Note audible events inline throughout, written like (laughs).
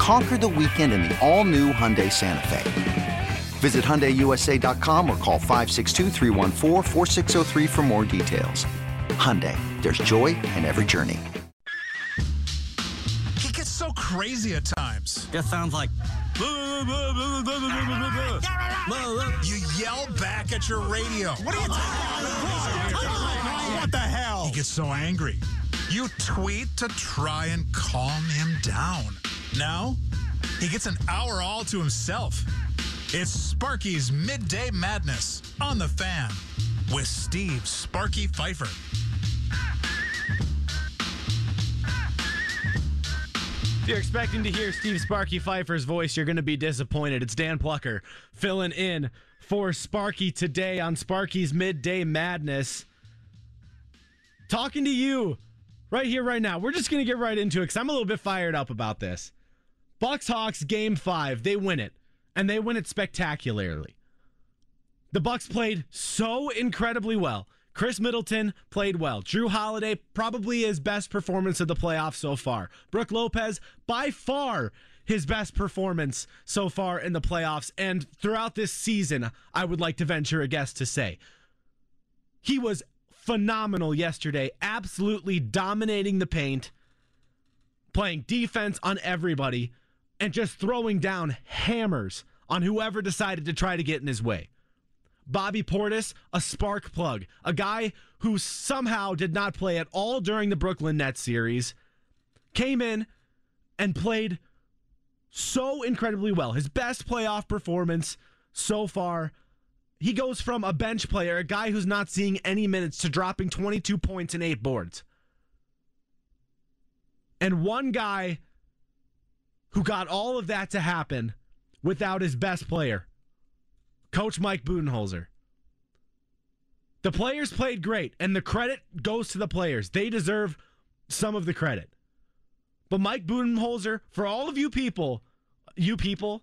Conquer the weekend in the all new Hyundai Santa Fe. Visit HyundaiUSA.com or call 562 for more details. Hyundai, there's joy in every journey. He gets so crazy at times. Just sounds like. You yell back at your radio. What are you talking about? What the hell? He gets so angry. You tweet to try and calm him down. Now, he gets an hour all to himself. It's Sparky's Midday Madness on the fan with Steve Sparky Pfeiffer. If you're expecting to hear Steve Sparky Pfeiffer's voice, you're going to be disappointed. It's Dan Plucker filling in for Sparky today on Sparky's Midday Madness. Talking to you right here, right now. We're just going to get right into it because I'm a little bit fired up about this. Bucks Hawks game five, they win it, and they win it spectacularly. The Bucks played so incredibly well. Khris Middleton played well. Jrue Holiday, probably his best performance of the playoffs so far. Brook Lopez, by far his best performance so far in the playoffs and throughout this season, I would like to venture a guess to say. He was phenomenal yesterday, absolutely dominating the paint, playing defense on everybody, and just throwing down hammers on whoever decided to try to get in his way. Bobby Portis, a spark plug, a guy who somehow did not play at all during the Brooklyn Nets series, came in and played so incredibly well. His best playoff performance so far. He goes from a bench player, a guy who's not seeing any minutes, to dropping 22 points and eight boards. And one guy who got all of that to happen without his best player, Coach Mike Budenholzer. The players played great, and the credit goes to the players. They deserve some of the credit. But Mike Budenholzer, for all of you people, you people,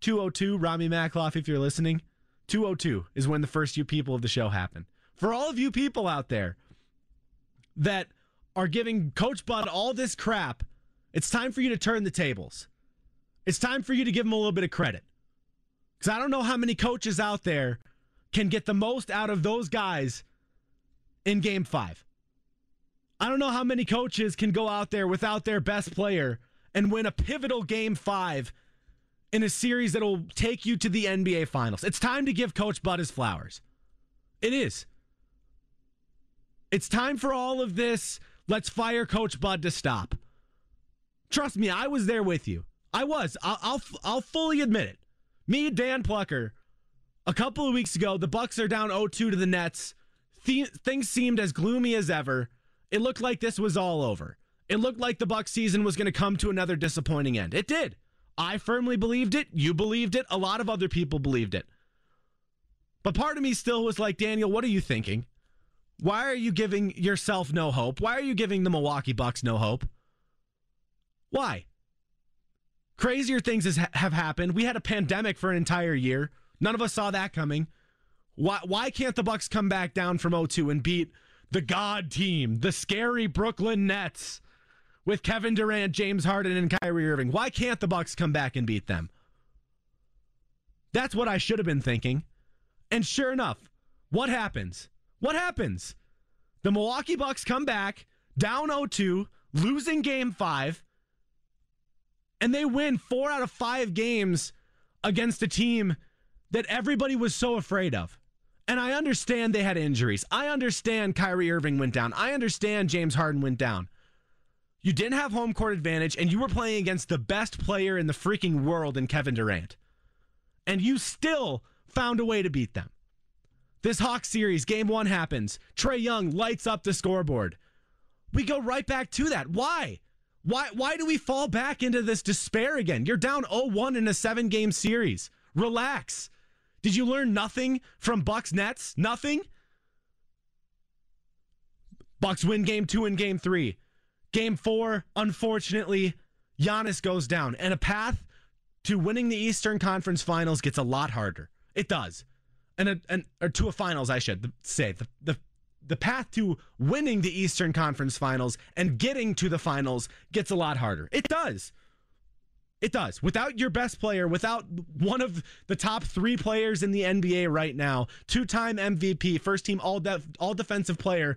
202, Rami Makloff, if you're listening, 202 is when the first you people of the show happen. For all of you people out there that are giving Coach Bud all this crap, it's time for you to turn the tables. It's time for you to give him a little bit of credit. Because I don't know how many coaches out there can get the most out of those guys in game five. I don't know how many coaches can go out there without their best player and win a pivotal game five in a series that'll take you to the NBA Finals. It's time to give Coach Bud his flowers. It is. It's time for all of this. Let's fire Coach Bud to stop. Trust me, I was there with you. I was. I'll, I'll, I'll fully admit it. Me, Dan Plucker, a couple of weeks ago, the Bucks are down 0-2 to the Nets. Th- things seemed as gloomy as ever. It looked like this was all over. It looked like the Bucks season was going to come to another disappointing end. It did. I firmly believed it. You believed it. A lot of other people believed it. But part of me still was like, Daniel, what are you thinking? Why are you giving yourself no hope? Why are you giving the Milwaukee Bucks no hope? Why? Crazier things has, have happened. We had a pandemic for an entire year. None of us saw that coming. Why, why can't the Bucks come back down from 0-2 and beat the God team, the scary Brooklyn Nets with Kevin Durant, James Harden, and Kyrie Irving? Why can't the Bucks come back and beat them? That's what I should have been thinking. And sure enough, what happens? What happens? The Milwaukee Bucks come back down 0-2, losing game 5 and they win four out of five games against a team that everybody was so afraid of. And I understand they had injuries. I understand Kyrie Irving went down. I understand James Harden went down. You didn't have home court advantage, and you were playing against the best player in the freaking world in Kevin Durant. And you still found a way to beat them. This Hawks series, game one happens. Trae Young lights up the scoreboard. We go right back to that. Why? Why why do we fall back into this despair again? You're down 0-1 in a 7-game series. Relax. Did you learn nothing from Bucks Nets? Nothing? Bucks win game 2 and game 3. Game 4, unfortunately, Giannis goes down and a path to winning the Eastern Conference Finals gets a lot harder. It does. And a, and or to a finals I should say. The the the path to winning the Eastern Conference Finals and getting to the finals gets a lot harder. It does. It does. Without your best player, without one of the top three players in the NBA right now, two-time MVP, first team all def- all defensive player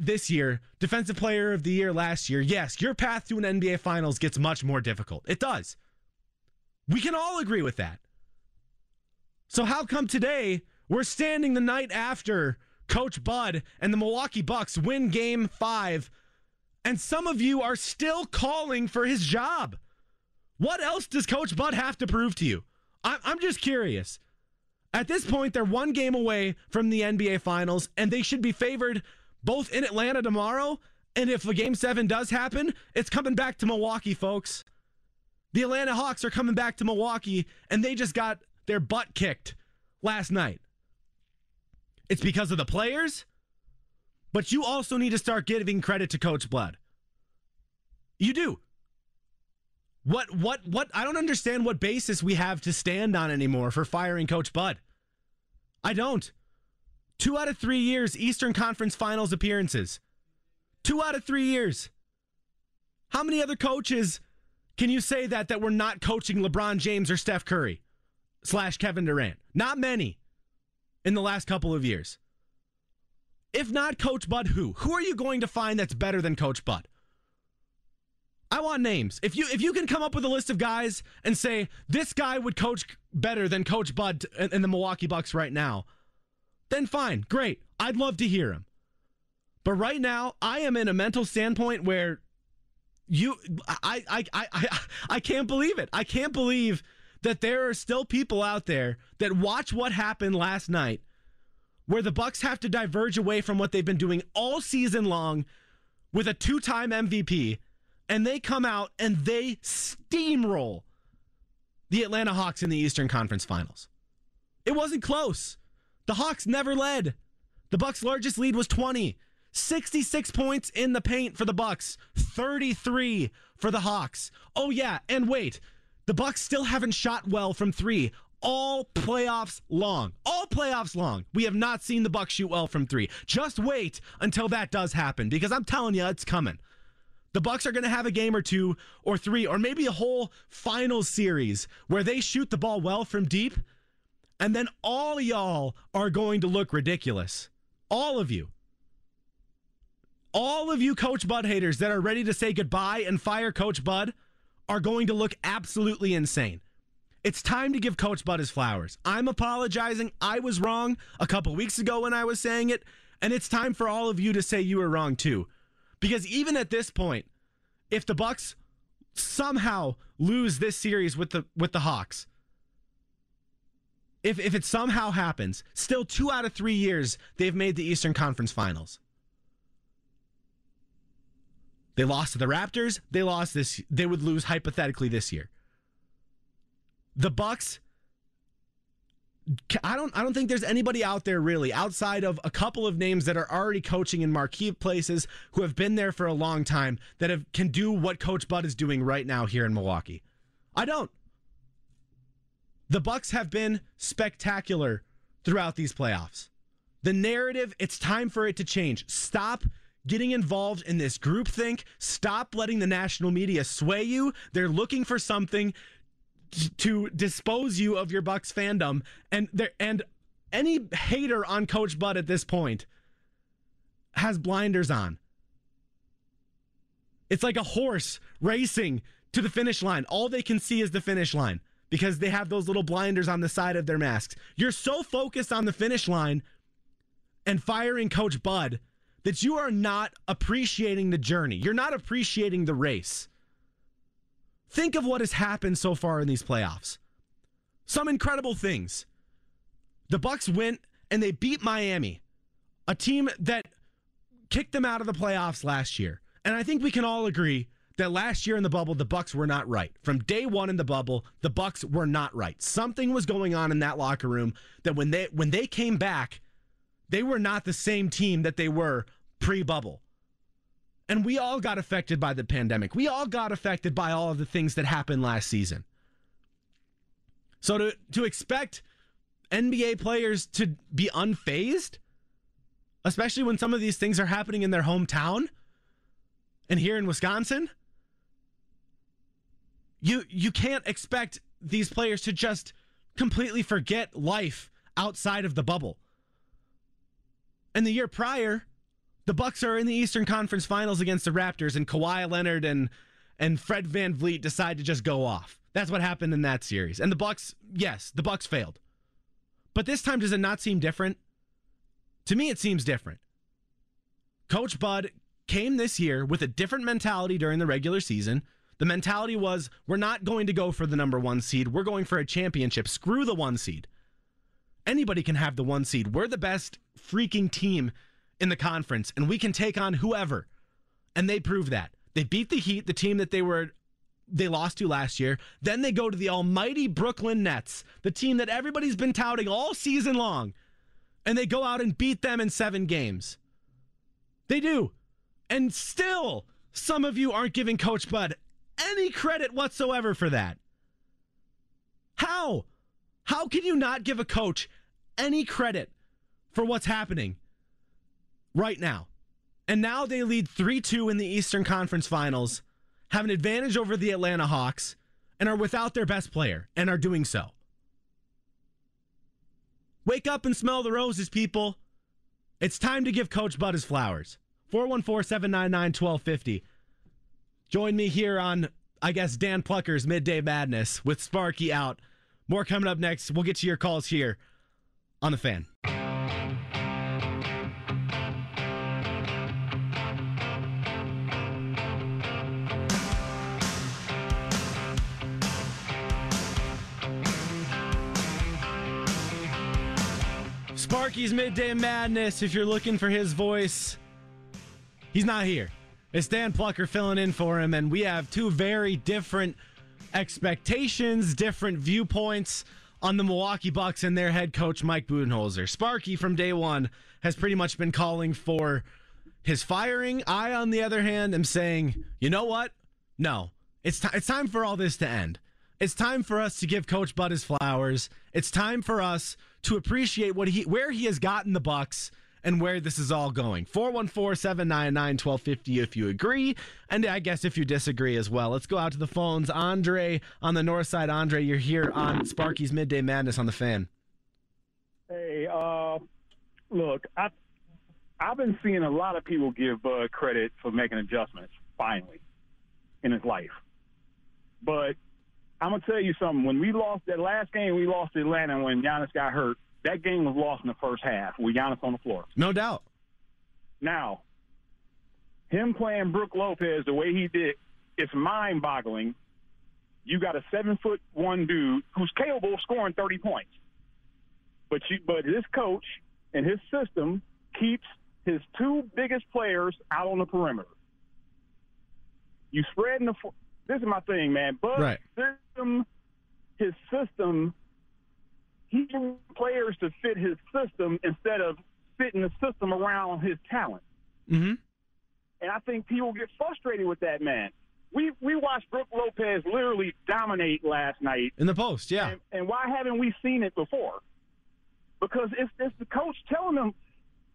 this year, defensive player of the year last year. Yes, your path to an NBA Finals gets much more difficult. It does. We can all agree with that. So how come today we're standing the night after Coach Bud and the Milwaukee Bucks win game 5 and some of you are still calling for his job? What else does Coach Bud have to prove to you? I'm just curious. At this point, they're one game away from the NBA Finals, and they should be favored both in Atlanta tomorrow. And if a game seven does happen, it's coming back to Milwaukee, folks. The Atlanta Hawks are coming back to Milwaukee, and they just got their butt kicked last night. It's because of the players, but you also need to start giving credit to Coach Bud. You do. What what what I don't understand what basis we have to stand on anymore for firing Coach Bud. I don't. Two out of three years, Eastern Conference Finals appearances. Two out of three years. How many other coaches can you say that that were not coaching LeBron James or Steph Curry slash Kevin Durant? Not many in the last couple of years. If not Coach Bud, who? Who are you going to find that's better than Coach Bud? I want names. If you if you can come up with a list of guys and say this guy would coach better than Coach Bud in the Milwaukee Bucks right now, then fine, great. I'd love to hear him. But right now, I am in a mental standpoint where you I I I I, I can't believe it. I can't believe that there are still people out there that watch what happened last night where the Bucks have to diverge away from what they've been doing all season long with a two-time MVP and they come out and they steamroll the Atlanta Hawks in the Eastern Conference Finals. It wasn't close. The Hawks never led. The Bucks' largest lead was 20. 66 points in the paint for the Bucks, 33 for the Hawks. Oh yeah, and wait. The Bucks still haven't shot well from 3 all playoffs long. All playoffs long. We have not seen the Bucks shoot well from 3. Just wait until that does happen because I'm telling you it's coming. The Bucks are going to have a game or two or three or maybe a whole final series where they shoot the ball well from deep and then all y'all are going to look ridiculous. All of you. All of you Coach Bud haters that are ready to say goodbye and fire Coach Bud are going to look absolutely insane. It's time to give Coach Bud his flowers. I'm apologizing. I was wrong a couple weeks ago when I was saying it, and it's time for all of you to say you were wrong too. Because even at this point, if the Bucks somehow lose this series with the with the Hawks, if, if it somehow happens, still two out of three years they've made the Eastern Conference Finals. They lost to the Raptors. They lost this. They would lose hypothetically this year. The Bucks. I don't. I don't think there's anybody out there really outside of a couple of names that are already coaching in marquee places who have been there for a long time that have can do what Coach Bud is doing right now here in Milwaukee. I don't. The Bucks have been spectacular throughout these playoffs. The narrative, it's time for it to change. Stop getting involved in this group think. Stop letting the national media sway you. They're looking for something to dispose you of your Bucks fandom and there and any hater on Coach Bud at this point has blinders on. It's like a horse racing to the finish line. All they can see is the finish line. Because they have those little blinders on the side of their masks. You're so focused on the finish line and firing Coach Bud that you are not appreciating the journey. You're not appreciating the race. Think of what has happened so far in these playoffs. Some incredible things. The Bucks went and they beat Miami, a team that kicked them out of the playoffs last year. And I think we can all agree that last year in the bubble the Bucks were not right. From day 1 in the bubble, the Bucks were not right. Something was going on in that locker room that when they when they came back, they were not the same team that they were pre-bubble. And we all got affected by the pandemic. We all got affected by all of the things that happened last season. So to to expect NBA players to be unfazed, especially when some of these things are happening in their hometown and here in Wisconsin, you you can't expect these players to just completely forget life outside of the bubble. And the year prior, the Bucks are in the Eastern Conference Finals against the Raptors, and Kawhi Leonard and and Fred VanVleet decide to just go off. That's what happened in that series. And the Bucks, yes, the Bucks failed. But this time does it not seem different? To me it seems different. Coach Bud came this year with a different mentality during the regular season. The mentality was we're not going to go for the number 1 seed. We're going for a championship. Screw the 1 seed. Anybody can have the 1 seed. We're the best freaking team in the conference and we can take on whoever. And they prove that. They beat the Heat, the team that they were they lost to last year. Then they go to the almighty Brooklyn Nets, the team that everybody's been touting all season long. And they go out and beat them in 7 games. They do. And still, some of you aren't giving Coach Bud any credit whatsoever for that. How? How can you not give a coach any credit for what's happening right now? And now they lead 3 2 in the Eastern Conference Finals, have an advantage over the Atlanta Hawks, and are without their best player, and are doing so. Wake up and smell the roses, people. It's time to give Coach Bud his flowers. 414 799 1250. Join me here on, I guess, Dan Plucker's Midday Madness with Sparky out. More coming up next. We'll get to your calls here on the fan. Sparky's Midday Madness. If you're looking for his voice, he's not here. It's Dan Plucker filling in for him, and we have two very different expectations, different viewpoints on the Milwaukee Bucks and their head coach Mike Budenholzer. Sparky from day one has pretty much been calling for his firing. I, on the other hand, am saying, you know what? No, it's t- it's time for all this to end. It's time for us to give Coach Bud his flowers. It's time for us to appreciate what he where he has gotten the Bucks and where this is all going. 414-799-1250 if you agree, and I guess if you disagree as well. Let's go out to the phones. Andre on the north side. Andre, you're here on Sparky's Midday Madness on the fan. Hey, uh, look, I I've been seeing a lot of people give Bud credit for making adjustments finally in his life, but I'm gonna tell you something. When we lost that last game, we lost to Atlanta when Giannis got hurt. That game was lost in the first half with Giannis on the floor. No doubt. Now, him playing Brook Lopez the way he did, it's mind boggling. You got a seven foot one dude who's capable of scoring 30 points. But you, but his coach and his system keeps his two biggest players out on the perimeter. You spread in the. This is my thing, man. But right. system, his system, he players to fit his system instead of fitting the system around his talent. Mm-hmm. And I think people get frustrated with that, man. We we watched Brook Lopez literally dominate last night in the post, yeah. And, and why haven't we seen it before? Because it's it's the coach telling them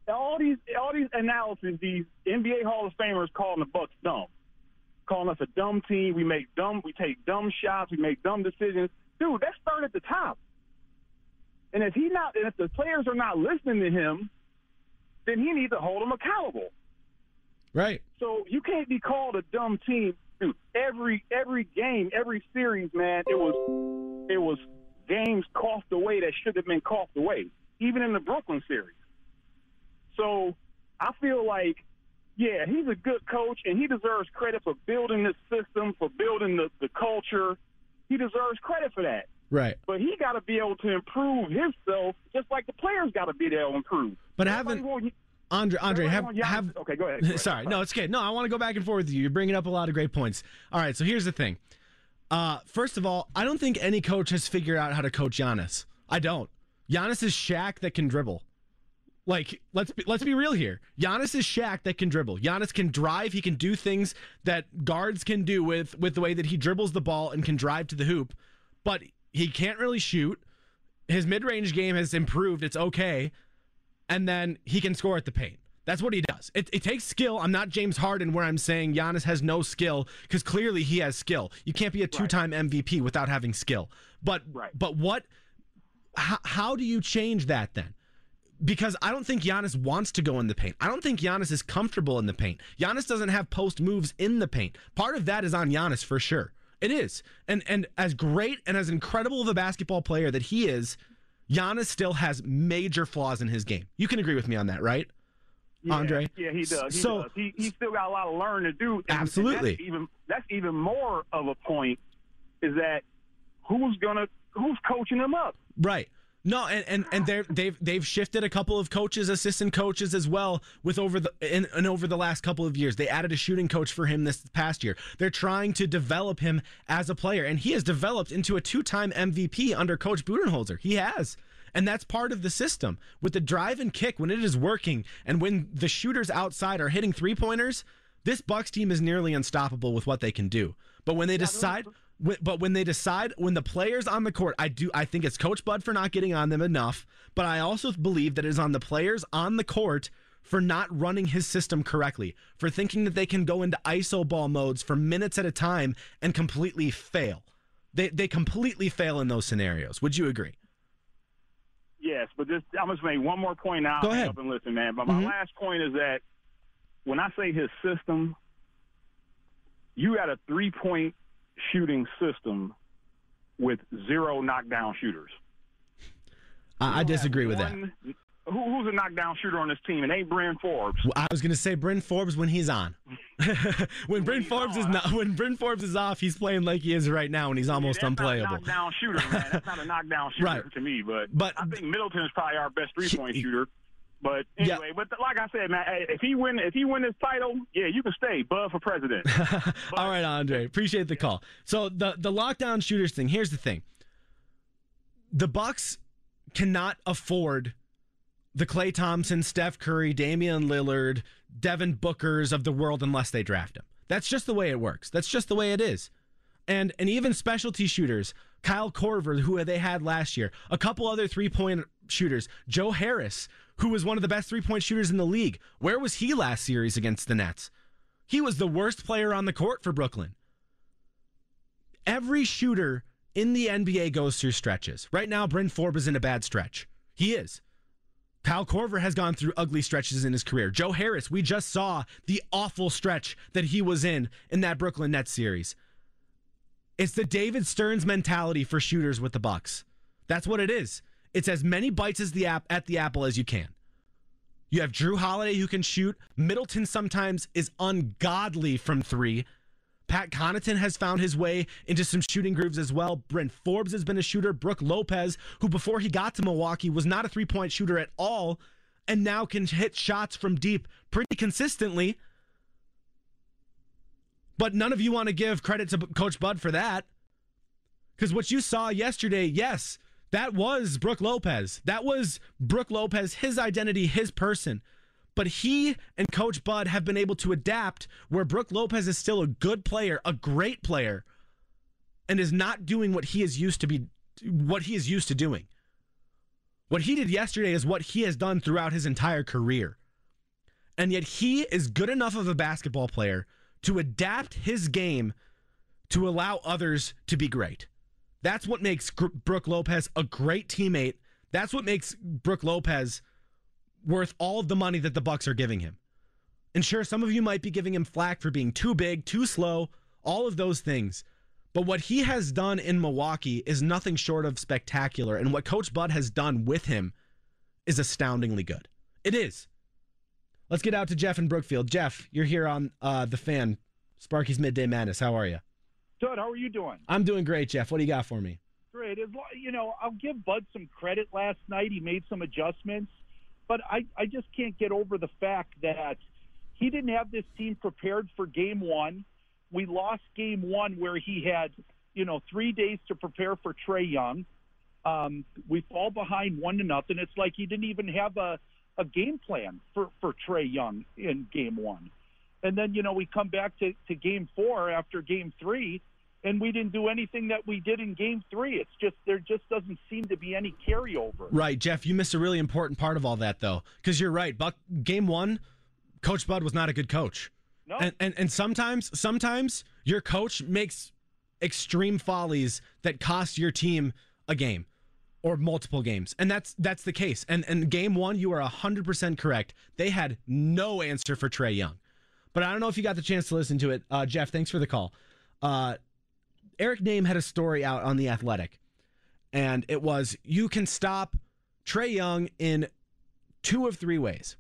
all these all these analyses, these NBA Hall of Famers calling the Bucks dumb, calling us a dumb team. We make dumb, we take dumb shots, we make dumb decisions. Dude, that started at the top. And if he not, and if the players are not listening to him, then he needs to hold them accountable. Right. So you can't be called a dumb team. Dude, every every game, every series, man, it was it was games coughed away that should have been coughed away, even in the Brooklyn series. So I feel like, yeah, he's a good coach and he deserves credit for building this system, for building the, the culture. He deserves credit for that. Right. But he got to be able to improve himself, just like the players got to be able to improve. But haven't Andre, Andre, have, have okay, go ahead. Go (laughs) ahead. Sorry, no, it's okay. No, I want to go back and forth with you. You're bringing up a lot of great points. All right, so here's the thing. Uh, first of all, I don't think any coach has figured out how to coach Giannis. I don't. Giannis is Shaq that can dribble. Like let's be, let's be real here. Giannis is Shaq that can dribble. Giannis can drive. He can do things that guards can do with with the way that he dribbles the ball and can drive to the hoop. But he can't really shoot. His mid range game has improved. It's okay, and then he can score at the paint. That's what he does. It, it, takes skill. I'm not James Harden where I'm saying Giannis has no skill because clearly he has skill. You can't be a two-time right. MVP without having skill. But right. but what? How, how do you change that then? Because I don't think Giannis wants to go in the paint. I don't think Giannis is comfortable in the paint. Giannis doesn't have post moves in the paint. Part of that is on Giannis for sure. It is. And and as great and as incredible of a basketball player that he is, Giannis still has major flaws in his game. You can agree with me on that, right? yeah, Andre. Yeah, he does. He so does. He, he still got a lot of learn to do. And, absolutely. And that's even that's even more of a point is that who's gonna who's coaching him up? Right. No, and and and they they've they've shifted a couple of coaches, assistant coaches as well with over the and, and over the last couple of years. They added a shooting coach for him this past year. They're trying to develop him as a player, and he has developed into a two-time MVP under Coach Budenholzer. He has. And that's part of the system. With the drive and kick, when it is working and when the shooters outside are hitting three pointers, this Bucks team is nearly unstoppable with what they can do. But when they decide but when they decide when the players on the court, I do I think it's Coach Bud for not getting on them enough, but I also believe that it is on the players on the court for not running his system correctly, for thinking that they can go into iso ball modes for minutes at a time and completely fail. They they completely fail in those scenarios. Would you agree? Yes, but this I'm just make one more point now. Go ahead. Up and listen, man. But my mm-hmm. last point is that when I say his system, you got a three point shooting system with zero knockdown shooters. I, I disagree with one, that who, who's a knockdown shooter on this team? It ain't Bryn Forbes. I was going to say Bryn Forbes when he's on. (laughs) when Bryn Forbes on, is not, when Bryn Forbes is off, he's playing like he is right now, and he's almost yeah, unplayable. Not a knockdown shooter, man. That's not a knockdown (laughs) shooter right. to me. But, but I think Middleton is probably our best three point shooter. But anyway, yeah. but like I said, man, if he win, if he win this title, yeah, you can stay, Bud for president. But, (laughs) All right, Andre, appreciate the call. So the the lockdown shooters thing. Here's the thing: the Bucks cannot afford the Klay Thompson, Steph Curry, Damian Lillard, Devin Bookers of the world unless they draft him. That's just the way it works. That's just the way it is. And and even specialty shooters, Kyle Korver, who they had last year, a couple other three point shooters, Joe Harris, who was one of the best three point shooters in the league. Where was he last series against the Nets? He was the worst player on the court for Brooklyn. Every shooter in the NBA goes through stretches. Right now, Bryn Forbes is in a bad stretch. He is. Kyle Korver has gone through ugly stretches in his career. Joe Harris, we just saw the awful stretch that he was in in that Brooklyn Nets series. It's the David Stearns mentality for shooters with the Bucks. That's what it is. It's as many bites as the app at the apple as you can. You have Jrue Holiday who can shoot. Middleton sometimes is ungodly from three. Pat Connaughton has found his way into some shooting grooves as well. Bryn Forbes has been a shooter. Brook Lopez, who before he got to Milwaukee was not a three point shooter at all, and now can hit shots from deep pretty consistently. But none of you want to give credit to Coach Bud for that. Because what you saw yesterday, yes, that was Brook Lopez. That was Brook Lopez, his identity, his person. But he and Coach Bud have been able to adapt where Brook Lopez is still a good player, a great player, and is not doing what he is used to be what he is used to doing. What he did yesterday is what he has done throughout his entire career. And yet he is good enough of a basketball player to adapt his game to allow others to be great. That's what makes Brook Lopez a great teammate. That's what makes Brook Lopez worth all of the money that the Bucks are giving him. And sure, some of you might be giving him flack for being too big, too slow, all of those things. But what he has done in Milwaukee is nothing short of spectacular. And what Coach Bud has done with him is astoundingly good. It is. Let's get out to Jeff in Brookfield. Jeff, you're here on uh, the fan, Sparky's Midday Madness. How are you? Good. How are you doing? I'm doing great, Jeff. What do you got for me? Great. You know, I'll give Bud some credit. Last night he made some adjustments, but I I just can't get over the fact that he didn't have this team prepared for Game One. We lost Game One where he had you know three days to prepare for Trae Young. Um, we fall behind one to nothing. It's like he didn't even have a a game plan for for Trae Young in Game One, and then you know we come back to to Game Four after Game Three and we didn't do anything that we did in game three. It's just there just doesn't seem to be any carryover. Right, Jeff. You missed a really important part of all that, though, because you're right. Buck, game one, Coach Bud was not a good coach. No. And, and and sometimes sometimes your coach makes extreme follies that cost your team a game or multiple games. And that's that's the case. And and game 1 you are 100% correct. They had no answer for Trae Young. But I don't know if you got the chance to listen to it. Uh, Jeff, thanks for the call. Uh, Eric Nehm had a story out on The Athletic, and it was you can stop Trae Young in two of three ways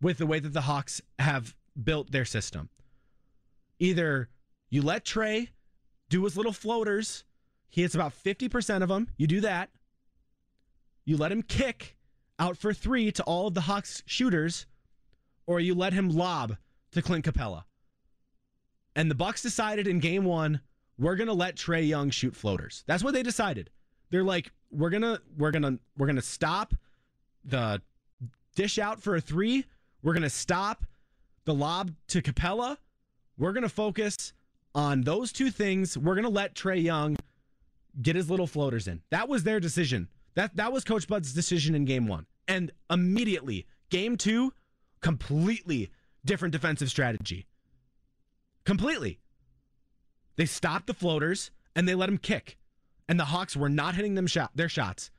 with the way that the Hawks have built their system. Either you let Trae do his little floaters, he hits about 50% of them, you do that. You let him kick out for three to all of the Hawks shooters, or you let him lob to Clint Capela. And the Bucks decided in game one, we're gonna let Trae Young shoot floaters. That's what they decided. They're like, we're gonna we're gonna we're gonna stop the dish out for a three. We're gonna stop the lob to Capela. We're gonna focus on those two things. We're gonna let Trae Young get his little floaters in. That was their decision. That that was Coach Bud's decision in game one. And immediately, game two, completely different defensive strategy. Completely. They stopped the floaters and they let them kick. And the Hawks were not hitting them shot their shots.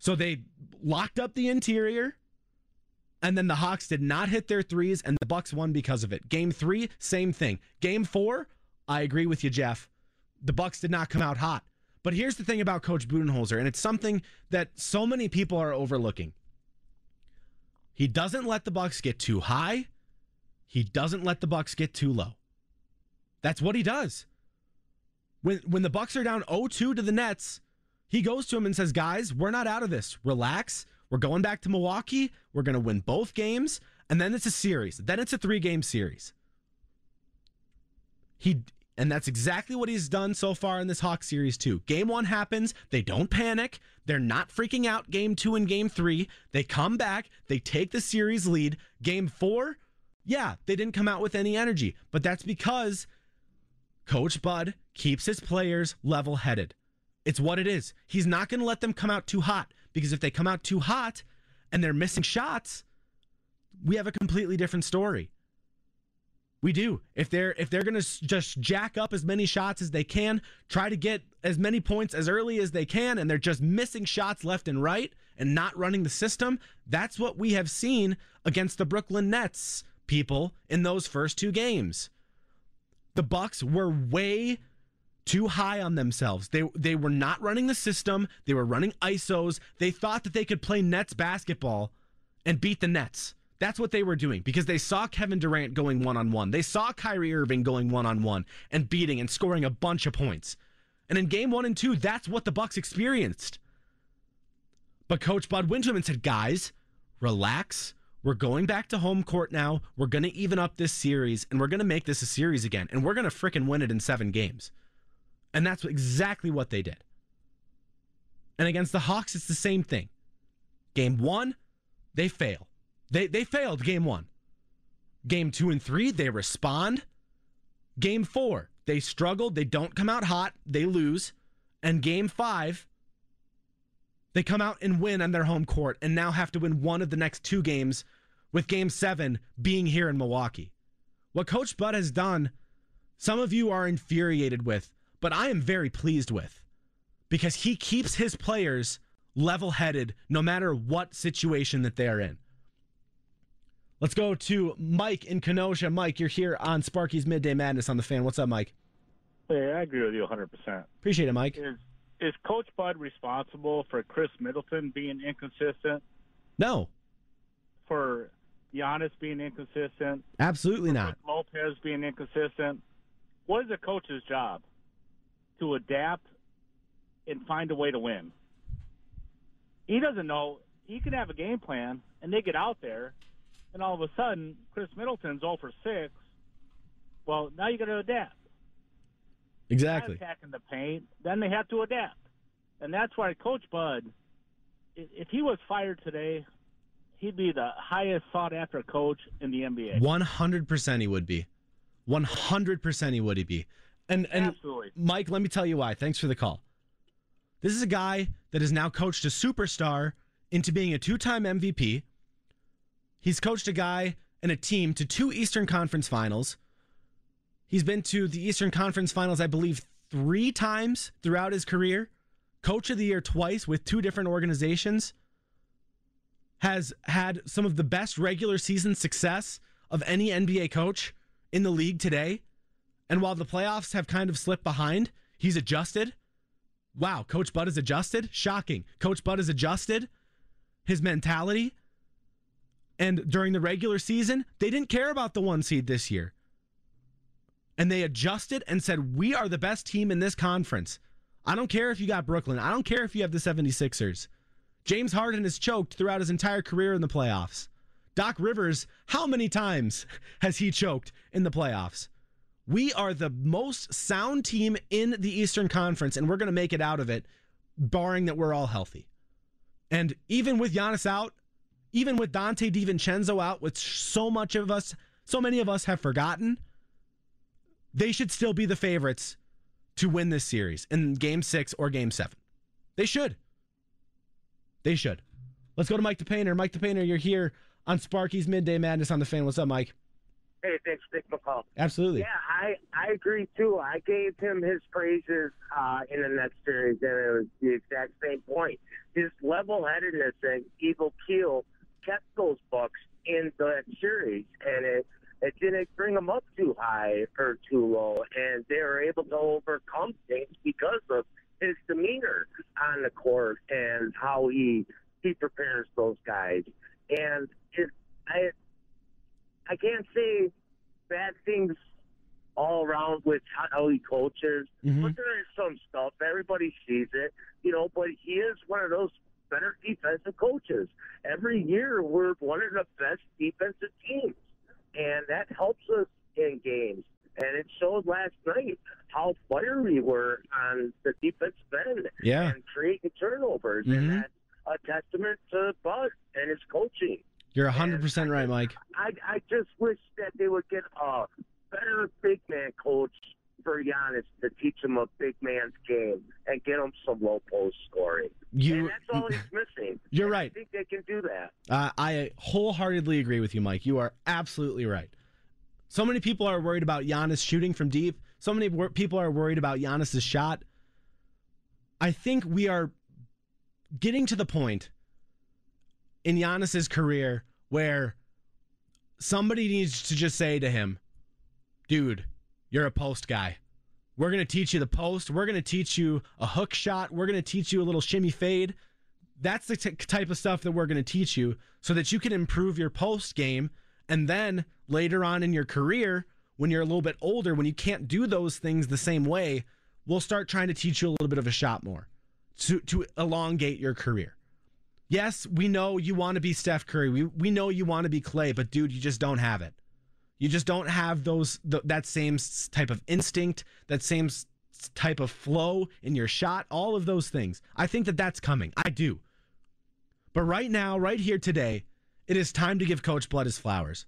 So they locked up the interior and then the Hawks did not hit their threes and the Bucks won because of it. Game 3, same thing. Game 4, I agree with you Jeff. The Bucks did not come out hot. But here's the thing about Coach Budenholzer and it's something that so many people are overlooking. He doesn't let the Bucks get too high. He doesn't let the Bucks get too low. That's what he does. When when the Bucks are down 0-2 to the Nets, he goes to him and says, "Guys, we're not out of this. Relax. We're going back to Milwaukee. We're going to win both games, and then it's a series. Then it's a three-game series." He and that's exactly what he's done so far in this Hawks series too. Game 1 happens, they don't panic. They're not freaking out game 2 and game 3. They come back, they take the series lead. Game 4, yeah, they didn't come out with any energy, but that's because Coach Bud keeps his players level headed. It's what it is. He's not going to let them come out too hot because if they come out too hot and they're missing shots, we have a completely different story. We do. If they're if they're going to just jack up as many shots as they can, try to get as many points as early as they can and they're just missing shots left and right and not running the system, that's what we have seen against the Brooklyn Nets people in those first two games the Bucks were way too high on themselves. They they were not running the system. They were running ISOs. They thought that they could play Nets basketball and beat the Nets. That's what they were doing because they saw Kevin Durant going one on one. They saw Kyrie Irving going one on one and beating and scoring a bunch of points. And in game one and two, that's what the Bucks experienced. But Coach Bud and said, "Guys, relax. We're going back to home court now. We're going to even up this series and we're going to make this a series again. And we're going to fricking win it in seven games. And that's exactly what they did. And against the Hawks, it's the same thing. Game one, they fail. They, they failed game one. Game two and three, they respond. Game four, they struggled. They don't come out hot. They lose. And game five, they come out and win on their home court and now have to win one of the next two games, with game seven being here in Milwaukee. What Coach Bud has done, some of you are infuriated with, but I am very pleased with because he keeps his players level headed no matter what situation that they are in. Let's go to Mike in Kenosha. Mike, you're here on Sparky's Midday Madness on the fan. What's up, Mike? Hey, I agree with you 100%. Appreciate it, Mike. Is is Coach Bud responsible for Khris Middleton being inconsistent? No, For Giannis being inconsistent? absolutely not. Lopez being inconsistent? What is a coach's job? To adapt and find a way to win. He doesn't know. He can have a game plan, and they get out there, and all of a sudden, Khris Middleton's 0 for 6. Well, now you got to adapt. Exactly. attacking the paint, then they have to adapt. And that's why Coach Bud, if he was fired today, he'd be the highest sought after coach in the NBA. One hundred percent, he would be. One hundred percent, he would be. And and Absolutely. Mike, let me tell you why. Thanks for the call. This is a guy that has now coached a superstar into being a two-time MVP. He's coached a guy and a team to two Eastern Conference Finals. He's been to the Eastern Conference Finals, I believe, three times throughout his career. Coach of the year twice with two different organizations. Has had some of the best regular season success of any NBA coach in the league today. And while the playoffs have kind of slipped behind, he's adjusted. Wow, Coach Bud is adjusted. Shocking. Coach Bud is adjusted. His mentality. And during the regular season, they didn't care about the one seed this year. And they adjusted and said, We are the best team in this conference. I don't care if you got Brooklyn. I don't care if you have the 76ers. James Harden has choked throughout his entire career in the playoffs. Doc Rivers, how many times (laughs) has he choked in the playoffs? We are the most sound team in the Eastern Conference, and we're going to make it out of it, barring that we're all healthy. And even with Giannis out, even with Donte DiVincenzo out, which so much of us, so many of us have forgotten, they should still be the favorites to win this series in game six or game seven. They should. They should. Let's go to Mike the Painter. Mike the Painter, you're here on Sparky's Midday Madness on the fan. What's up, Mike? Hey, thanks, Nick McCall. Absolutely. Yeah, I I agree too. I gave him his praises uh, in the next series, and it was the exact same point. His level-headedness and evil keel kept those Bucks in that series, and it it didn't bring them up too high or too low, and they were able to overcome things because of his demeanor on the court and how he he prepares those guys. And it, I I can't say bad things all around with how he coaches, Mhm. but there is some stuff. Everybody sees it, you know. But he is one of those better defensive coaches. Every year, we're one of the best defensive teams, and that helps us in games. And it showed last night how fiery we were on the defensive end Yeah. and creating turnovers, Mhm. and that's a testament to Bud and his coaching. You're 100% right, Mike. I I just wish that they would get a better big man coach for Giannis to teach him a big man's game and get him some low post scoring. and You, that's all he's missing. (laughs) You're And right. I think do that. uh, I wholeheartedly agree with you, Mike. You are absolutely right. So many people are worried about Giannis shooting from deep. So many wor- people are worried about Giannis's shot. I think we are getting to the point in Giannis's career where somebody needs to just say to him, dude, you're a post guy. We're going to teach you the post. We're going to teach you a hook shot. We're going to teach you a little shimmy fade. That's the t- type of stuff that we're going to teach you so that you can improve your post game. And then later on in your career, when you're a little bit older, when you can't do those things the same way, we'll start trying to teach you a little bit of a shot more to, to elongate your career. Yes, we know you want to be Steph Curry. We, we know you want to be Klay, but dude, you just don't have it. You just don't have those th- that same type of instinct, that same type of flow in your shot, all of those things. I think that that's coming. I do. But right now, right here today, it is time to give Coach Bud his flowers.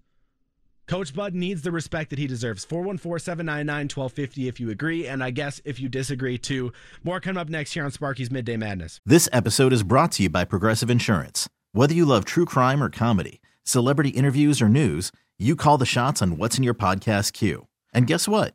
Coach Bud needs the respect that he deserves. 414 799 1250 if you agree, and I guess if you disagree too. More coming up next here on Sparky's Midday Madness. This episode is brought to you by Progressive Insurance. Whether you love true crime or comedy, celebrity interviews or news, you call the shots on what's in your podcast queue. And guess what?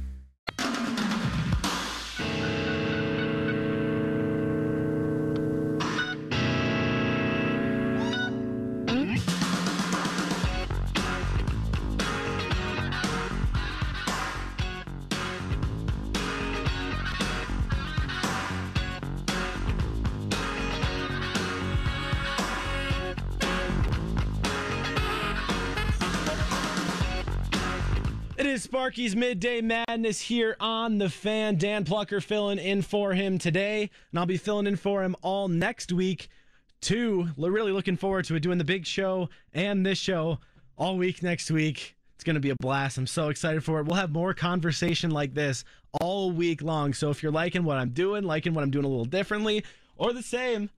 Midday Madness here on The Fan. Dan Plocher filling in for him today, and I'll be filling in for him all next week, too. Really looking forward to it, doing the big show and this show all week next week. It's going to be a blast. I'm so excited for it. We'll have more conversation like this all week long. So if you're liking what I'm doing, liking what I'm doing a little differently, or the same,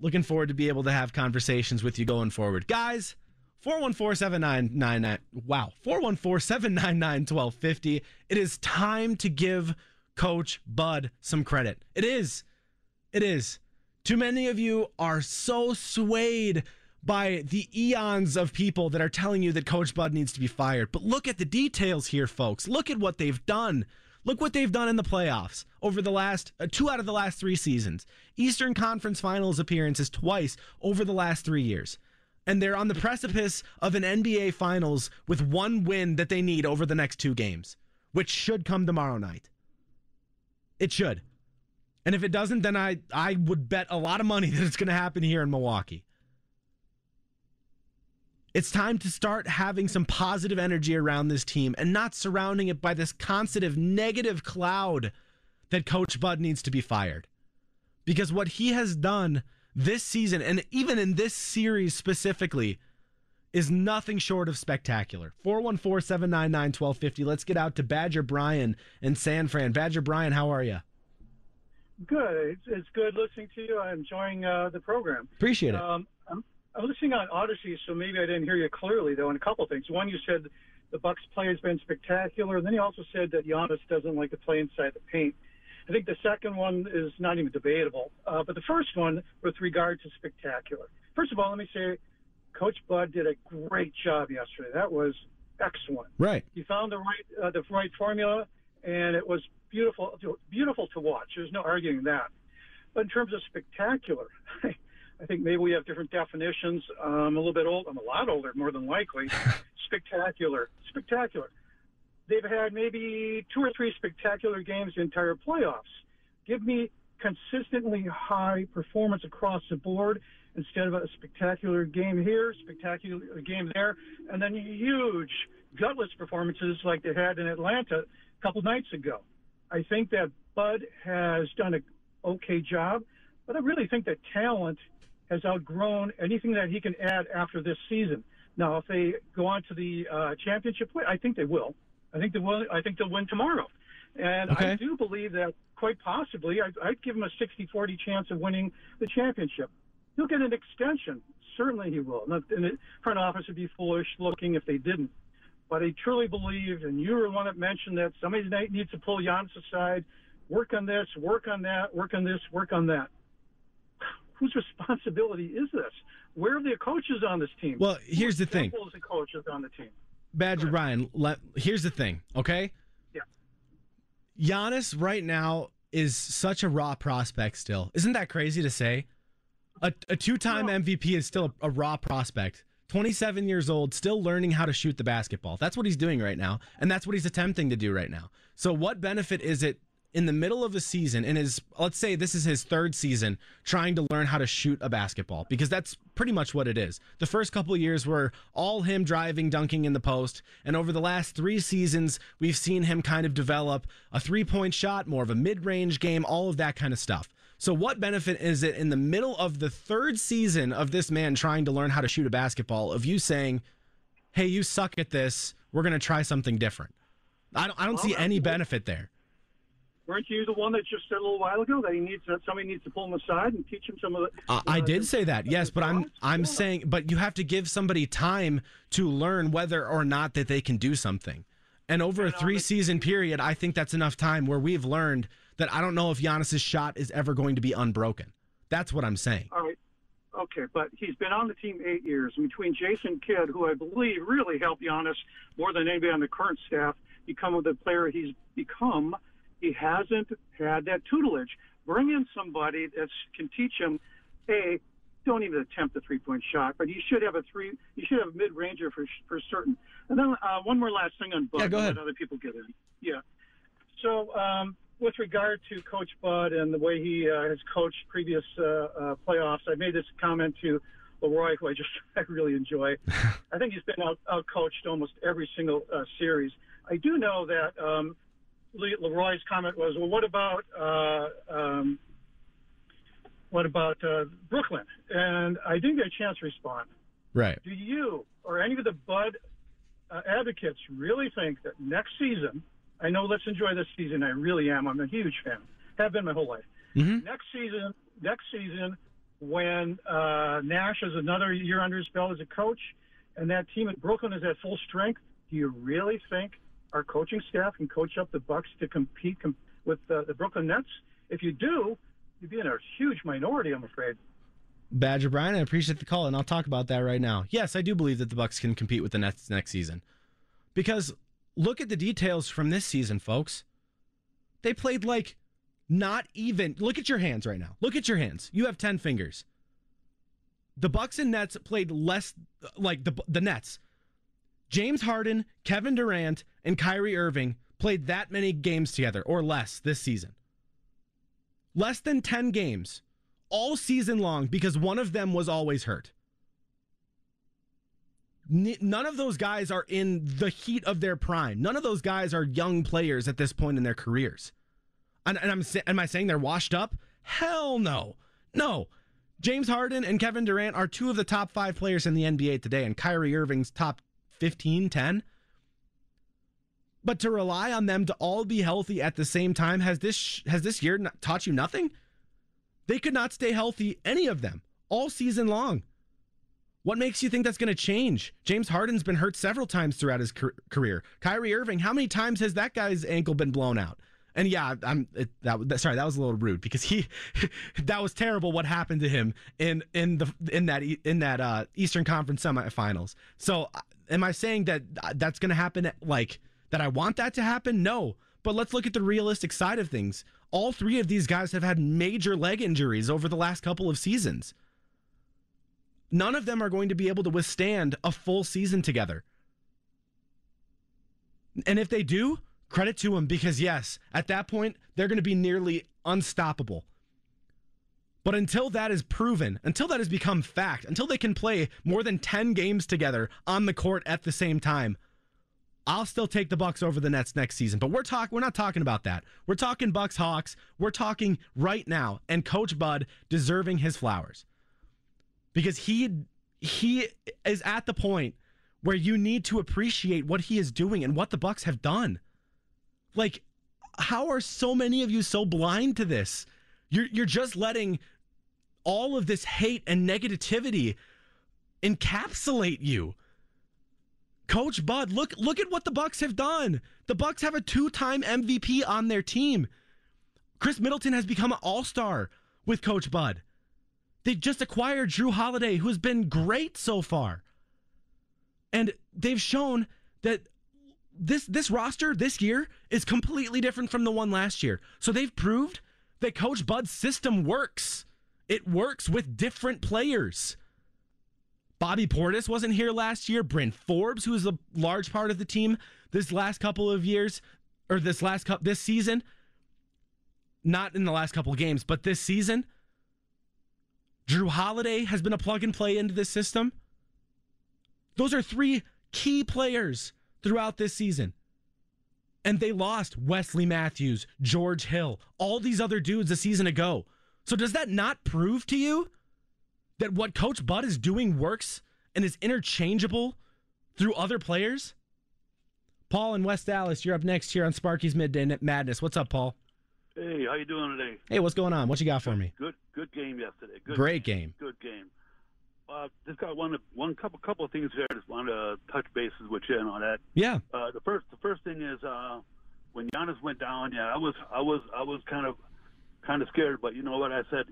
looking forward to be able to have conversations with you going forward. Guys, 414-7999 wow 414-799-1250 it is time to give coach bud some credit. It is it is. Too many of you are so swayed by the eons of people that are telling you that coach bud needs to be fired. But look at the details here folks. Look at what they've done. Look what they've done in the playoffs over the last uh, two out of the last three seasons. Eastern conference finals appearances twice over the last three years and they're on the precipice of an NBA Finals with one win that they need over the next two games, which should come tomorrow night. It should. And if it doesn't, then I, I would bet a lot of money (laughs) that it's going to happen here in Milwaukee. It's time to start having some positive energy around this team and not surrounding it by this constant negative cloud that Coach Bud needs to be fired. Because what he has done this season and even in this series specifically is nothing short of spectacular. 414-799-1250. Let's get out to Badger Brian and San Fran. Badger Brian, how are you? Good. It's, it's good listening to you. I'm enjoying uh, the program. Appreciate it. Um, I'm, I'm listening on Audacy, so maybe I didn't hear you clearly, though, on a couple things. One, you said the Bucks play has been spectacular, and then you also said that Giannis doesn't like to play inside the paint. I think the second one is not even debatable. Uh, but the first one, with regard to spectacular. First of all, let me say, Coach Bud did a great job yesterday. That was excellent. Right. He found the right uh, the right formula, and it was beautiful beautiful to watch. There's no arguing that. But in terms of spectacular, (laughs) I think maybe we have different definitions. I'm a little bit old. I'm a lot older, more than likely. (laughs) spectacular, spectacular they've had maybe two or three spectacular games the entire playoffs. Give me consistently high performance across the board instead of a spectacular game here, spectacular game there, and then huge gutless performances like they had in Atlanta a couple nights ago. I think that Bud has done an okay job, but I really think that talent has outgrown anything that he can add after this season. Now, if they go on to the uh, championship, I think they will. I think they will. I think they'll win tomorrow, and okay. I do believe that quite possibly, I'd, I'd give him a 60-40 chance of winning the championship. He'll get an extension. Certainly he will. And the front office would be foolish looking if they didn't. But I truly believe, and you were the one that mentioned that somebody needs to pull Giannis aside, work on this, work on that, work on this, work on that. Whose responsibility is this? Where are the coaches on this team? Well, here's the thing. Coaches on the team? Badger Brian, let, here's the thing, okay? Yeah. Giannis right now is such a raw prospect still. Isn't that crazy to say? A, a two time MVP is still a, a raw prospect. 27 years old, still learning how to shoot the basketball. That's what he's doing right now. And that's what he's attempting to do right now. So, what benefit is it in the middle of a season, in his, let's say this is his third season, trying to learn how to shoot a basketball? Because that's pretty much what it is. The first couple of years were all him driving, dunking in the post. And over the last three seasons, we've seen him kind of develop a three point shot, more of a mid range game, all of that kind of stuff. So, what benefit is it in the middle of the third season of this man trying to learn how to shoot a basketball of you saying, hey, you suck at this. We're going to try something different? I don't, I don't see any benefit there. Weren't you the one that just said a little while ago that he needs that somebody needs to pull him aside and teach him some of the? Uh, I did say that, yes, but I'm I'm saying, but you have to give somebody time to learn whether or not that they can do something. And over a three season period, I think that's enough time where we've learned that I don't know if Giannis's shot is ever going to be unbroken. That's what I'm saying. All right. Okay, but he's been on the team eight years. And between Jason Kidd, who I believe really helped Giannis more than anybody on the current staff become the player he's become, he hasn't had that tutelage. Bring in somebody that can teach him, hey, don't even attempt a three-point shot, but you should have a three. You should have a mid-ranger for for certain. And then uh, one more last thing on Bud. Yeah, go ahead. Let other people get in. Yeah. So um, with regard to Coach Bud and the way he uh, has coached previous uh, uh, playoffs, I made this comment to Leroy, who I just (laughs) I really enjoy. (laughs) I think he's been out, out coached almost every single uh, series. I do know that um, Leroy's comment was, "Well, what about uh, um, what about uh, Brooklyn?" And I didn't get a chance to respond. Right. Do you or any of the Bud uh, advocates really think that next season? I know let's enjoy this season. I really am. I'm a huge fan. Have been my whole life. Mm-hmm. Next season, next season, when uh, Nash is another year under his belt as a coach, and that team at Brooklyn is at full strength, do you really think our coaching staff can coach up the Bucks to compete com- with uh, the Brooklyn Nets? If you do, you'd be in a huge minority, I'm afraid. Badger Brian, I appreciate the call, and I'll talk about that right now. Yes, I do believe that the Bucks can compete with the Nets next season, because look at the details from this season, folks. They played like not even. Look at your hands right now. Look at your hands. You have ten fingers. The Bucks and Nets played less like the the Nets. James Harden, Kevin Durant, and Kyrie Irving played that many games together or less this season. Less than 10 games all season long because one of them was always hurt. None of those guys are in the heat of their prime. None of those guys are young players at this point in their careers. And, and I'm am I saying they're washed up? Hell no. No. James Harden and Kevin Durant are two of the top 5 players in the NBA today and Kyrie Irving's top 15, 10. But to rely on them to all be healthy at the same time has this has this year taught you nothing? They could not stay healthy any of them all season long. What makes you think that's going to change? James Harden's been hurt several times throughout his career. Kyrie Irving, how many times has that guy's ankle been blown out? And yeah, I'm it, that, sorry, that was a little rude because he (laughs) that was terrible what happened to him in in the in that in that uh, Eastern Conference semifinals. So am I saying that uh, that's going to happen like that I want that to happen? No. But let's look at the realistic side of things. All three of these guys have had major leg injuries over the last couple of seasons. None of them are going to be able to withstand a full season together. And if they do, credit to them because, yes, at that point, they're going to be nearly unstoppable. But until that is proven, until that has become fact, until they can play more than 10 games together on the court at the same time, I'll still take the Bucks over the Nets next season. But we're talking we're not talking about that. We're talking Bucks Hawks. We're talking right now and coach Bud deserving his flowers. Because he he is at the point where you need to appreciate what he is doing and what the Bucks have done. Like how are so many of you so blind to this? You're you're just letting all of this hate and negativity encapsulate you. Coach Bud, look look at what the Bucks have done. The Bucks have a two-time MVP on their team. Khris Middleton has become an all-star with Coach Bud. They just acquired Jrue Holiday, who has been great so far. And they've shown that this this roster this year is completely different from the one last year. So they've proved that Coach Bud's system works. It works with different players. Bobby Portis wasn't here last year. Bryn Forbes, who is a large part of the team this last couple of years, or this last cup this season, not in the last couple of games, but this season. Jrue Holiday has been a plug and play into this system. Those are three key players throughout this season. And they lost Wesley Matthews, George Hill, all these other dudes a season ago. So does that not prove to you that what Coach Bud is doing works and is interchangeable through other players? Paul in West Allis, you're up next here on Sparky's Midday Madness. What's up, Paul? Hey, how you doing today? Hey, what's going on? What you got for me? Good, good game yesterday. Good Great game. Good game. Uh, just got one, one couple, couple of things here. I just wanted to touch bases with you and on that. Yeah. Uh, the first, the first thing is uh, when Giannis went down. Yeah, I was, I was, I was kind of, kind of scared. But you know what? I said,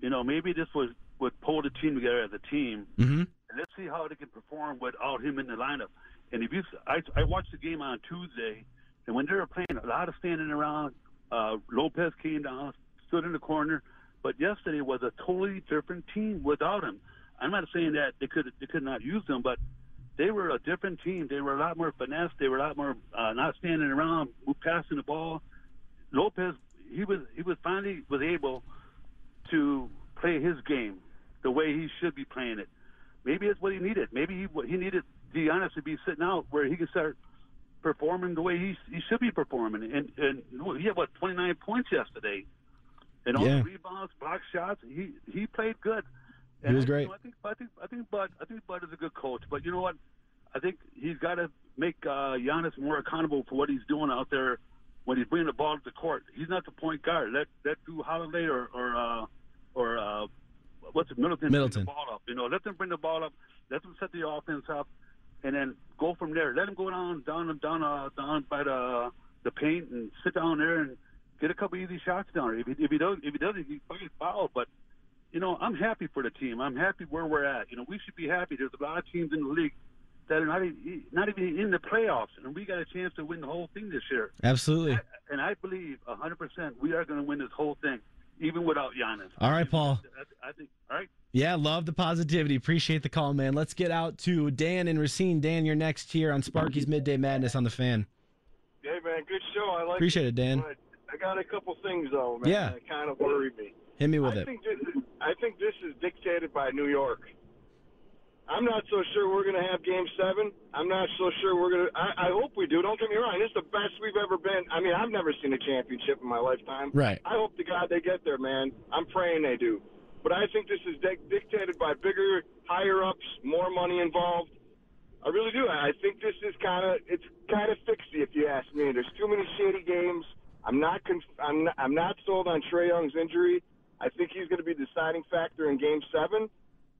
you know, maybe this was would pull the team together as a team. Mm-hmm. And let's see how they can perform without him in the lineup. And if you, I, I watched the game on Tuesday, and when they were playing, a lot of standing around. Uh, Lopez came down, stood in the corner, but yesterday was a totally different team without him. I'm not saying that they could they could not use them, but they were a different team. They were a lot more finesse. They were a lot more uh, not standing around, passing the ball. Lopez, he was he was finally was able to play his game the way he should be playing it. Maybe it's what he needed. Maybe he he needed Giannis to be sitting out where he can start performing the way he he should be performing. And and he had what 29 points yesterday, and all Yeah. the rebounds, block shots. He he played good. He was I- great. I think I think I think Bud I think Bud is a good coach, but you know what? I think he's got to make uh, Giannis more accountable for what he's doing out there when he's bringing the ball to the court. He's not the point guard. Let let Jrue Holiday or or uh, or uh, what's it, Middleton, Middleton. bring the ball up. You know, let them bring the ball up. Let them set the offense up, and then go from there. Let him go down down down uh, down by the the paint and sit down there and get a couple easy shots down. there. If he, if he does if he doesn't, he fucking foul. But you know, I'm happy for the team. I'm happy where we're at. You know, we should be happy. There's a lot of teams in the league that are not even, not even in the playoffs, and we got a chance to win the whole thing this year. Absolutely. And I believe 100% we are going to win this whole thing, even without Giannis. All right, Paul. I, I think. All right. Yeah, love the positivity. Appreciate the call, man. Let's get out to Dan and Racine. Dan, you're next here on Sparky's Midday Madness on the fan. Hey man, good show. I like Appreciate it, Dan. I got a couple things though, man. Yeah. that kind of worry me. Hit me with I it. think this I think this is dictated by New York. I'm not so sure we're going to have Game Seven. I'm not so sure we're going to. I, hope we do. Don't get me wrong. This is the best we've ever been. I mean, I've never seen a championship in my lifetime. Right. I hope to God they get there, man. I'm praying they do. But I think this is dic- dictated by bigger, higher ups, more money involved. I really do. I think this is kind of it's kind of fixy, if you ask me. There's too many shady games. I'm not conf- I'm not, I'm not sold on Trae Young's injury. I think he's going to be the deciding factor in Game Seven.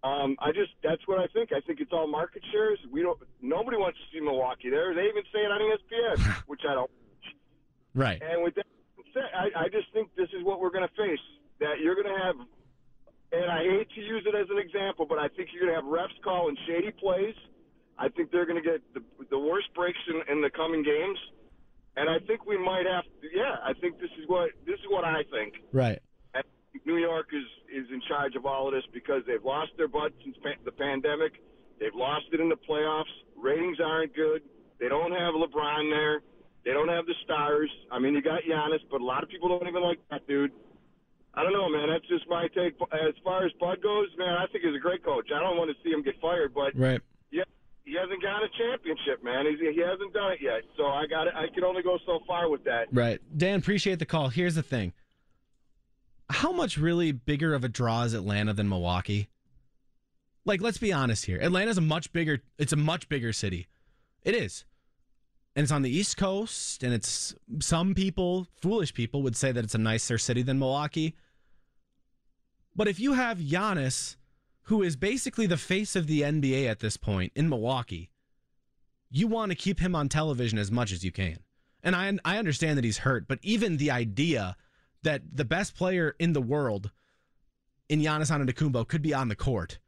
Um, I just that's what I think. I think it's all market shares. We don't. Nobody wants to see Milwaukee there. They even say it on ESPN, (laughs) which I don't. Right. And with that said, I, I just think this is what we're going to face. That you're going to have, and I hate to use it as an example, but I think you're going to have refs calling shady plays. I think they're going to get the, the worst breaks in, in the coming games, and I think we might have. To, yeah, I think this is what this is what I think. Right. New York is is in charge of all of this because they've lost their butt since pa- the pandemic. They've lost it in the playoffs. Ratings aren't good. They don't have LeBron there. They don't have the stars. I mean, you got Giannis, but a lot of people don't even like that dude. I don't know, man. That's just my take. As far as Bud goes, man, I think he's a great coach. I don't want to see him get fired, but Right. yeah, he hasn't got a championship, man. He's, he hasn't done it yet. So I got it. I can only go so far with that. Right. Dan, appreciate the call. Here's the thing. How much really bigger of a draw is Atlanta than Milwaukee? Like, let's be honest here. Atlanta's a much bigger it's a much bigger city. It is. and it's on the East Coast, and it's some people, foolish people, would say that it's a nicer city than Milwaukee. But if you have Giannis, who is basically the face of the NBA at this point in Milwaukee, you want to keep him on television as much as you can. And I I understand that he's hurt, but even the idea that the best player in the world in Giannis Antetokounmpo could be on the court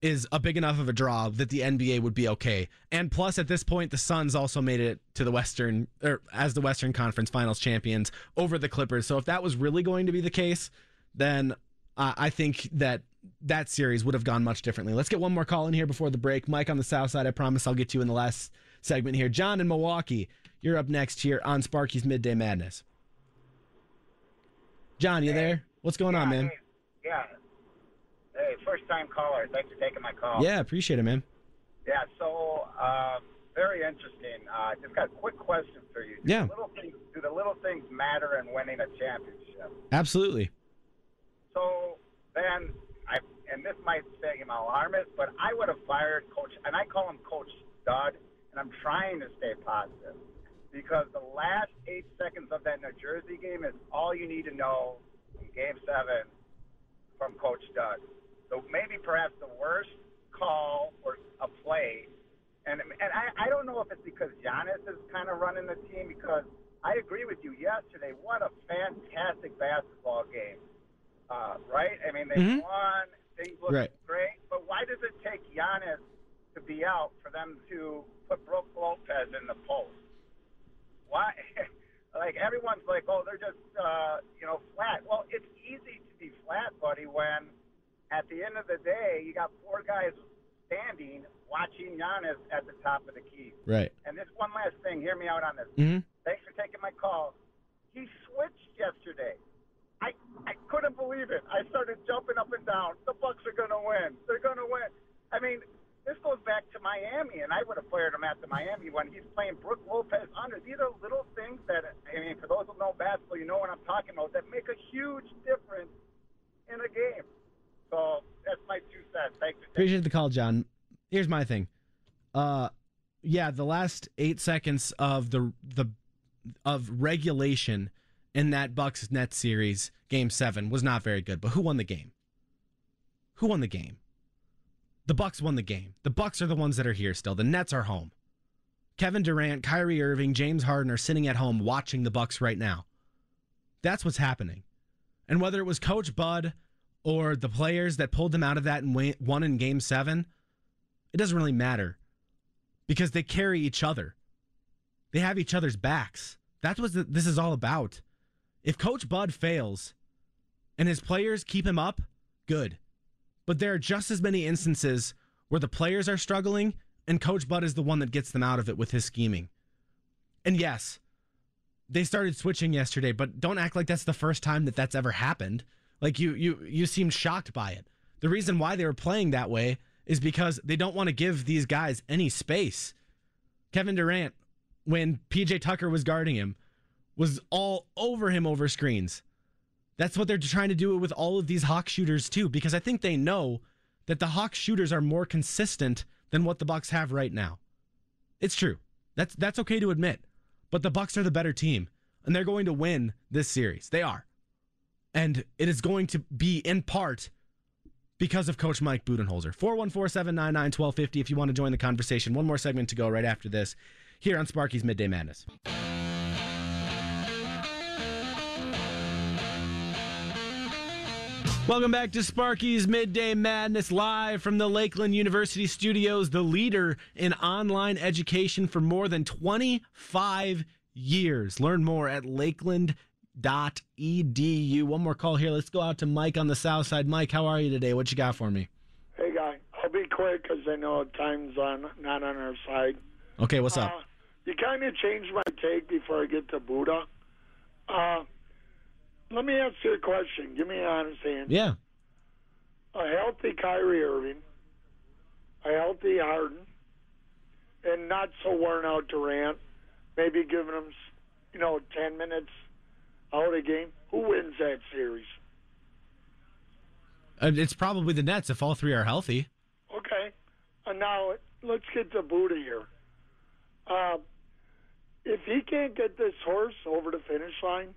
is a big enough of a draw that the NBA would be okay. And plus, at this point, the Suns also made it to the Western or as the Western Conference Finals champions over the Clippers. So if that was really going to be the case, then uh, I think that that series would have gone much differently. Let's get one more call in here before the break. Mike on the South Side. I promise I'll get you in the last segment here. John in Milwaukee, you're up next here on Sparky's Midday Madness. John, you there? What's going on, man? Yeah. Hey, first time caller. Thanks for taking my call. Yeah, appreciate it, man. Yeah, so uh, very interesting. Uh, just got a quick question for you. Do Yeah. Little things, do the little things matter in winning a championship? Absolutely. So then, I and this might seem alarmist, but I would have fired Coach, and I call him Coach Stud, and I'm trying to stay positive because the last eight seconds of that New Jersey game is all you need to know in Game Seven from Coach Stud. So maybe perhaps the worst call or a play, and and I, I don't know if it's because Giannis is kind of running the team because I agree with you yesterday. What a fantastic basketball game, uh, right? I mean, they Mhm. won. Things look Right. great, but why does it take Giannis to be out for them to put Brook Lopez in the post? Why? (laughs) like everyone's like, oh, they're just uh, you know flat. Well, it's easy to be flat, buddy, when at the end of the day you got four guys standing watching Giannis at the top of the key. Right. And this one last thing, hear me out on this. Mhm. Thanks for taking my call. He switched yesterday. I I couldn't believe it. I started jumping up and down. The Bucks are going to win. They're going to win. I mean, this goes back to Miami, and I would have fired him after Miami when he's playing Brook Lopez under. These are little things that I mean, for those who know basketball, you know what I'm talking about. That make a huge difference in a game. So that's my two cents. Thanks Appreciate the call, John. Here's my thing. Uh yeah, the last 8 seconds of the the of regulation in that Bucks Nets series, game 7 was not very good, but who won the game? Who won the game? The Bucks won the game. The Bucks are the ones that are here still. The Nets are home. Kevin Durant, Kyrie Irving, James Harden are sitting at home watching the Bucks right now. That's what's happening. And whether it was Coach Bud or the players that pulled them out of that and won in game seven, it doesn't really matter because they carry each other. They have each other's backs. That's what this is all about. If Coach Bud fails and his players keep him up, good. But there are just as many instances where the players are struggling and Coach Bud is the one that gets them out of it with his scheming. And yes, they started switching yesterday, but don't act like that's the first time that that's ever happened. Like you you you seemed shocked by it. The reason why they were playing that way is because they don't want to give these guys any space. Kevin Durant when PJ Tucker was guarding him was all over him over screens. That's what they're trying to do with all of these Hawk shooters too because I think they know that the Hawk shooters are more consistent than what the Bucks have right now. It's true. That's that's okay to admit. But the Bucks are the better team and they're going to win this series. They are. And it is going to be in part because of Coach Mike Budenholzer. 414-799-1250 if you want to join the conversation. One more segment to go right after this here on Sparky's Midday Madness. Welcome back to Sparky's Midday Madness live from the Lakeland University studios, the leader in online education for more than 25 years. Learn more at lakeland.edu. One more call here. Let's go out to Mike on the south side. Mike, how are you today? What you got for me? Hey, guy. I'll be quick because I know time's on not on our side. Okay, what's up? Uh, you kind of changed my take before I get to Buddha. Uh, let me ask you a question. Give me an honest answer. Yeah. A healthy Kyrie Irving, a healthy Harden, and not so worn out Durant, maybe giving him, you know, 10 minutes out a game. Who wins that series? Uh, It's probably the Nets if all three are healthy. Okay. And now let's get to Buddha here. Uh, if he can't get this horse over the finish line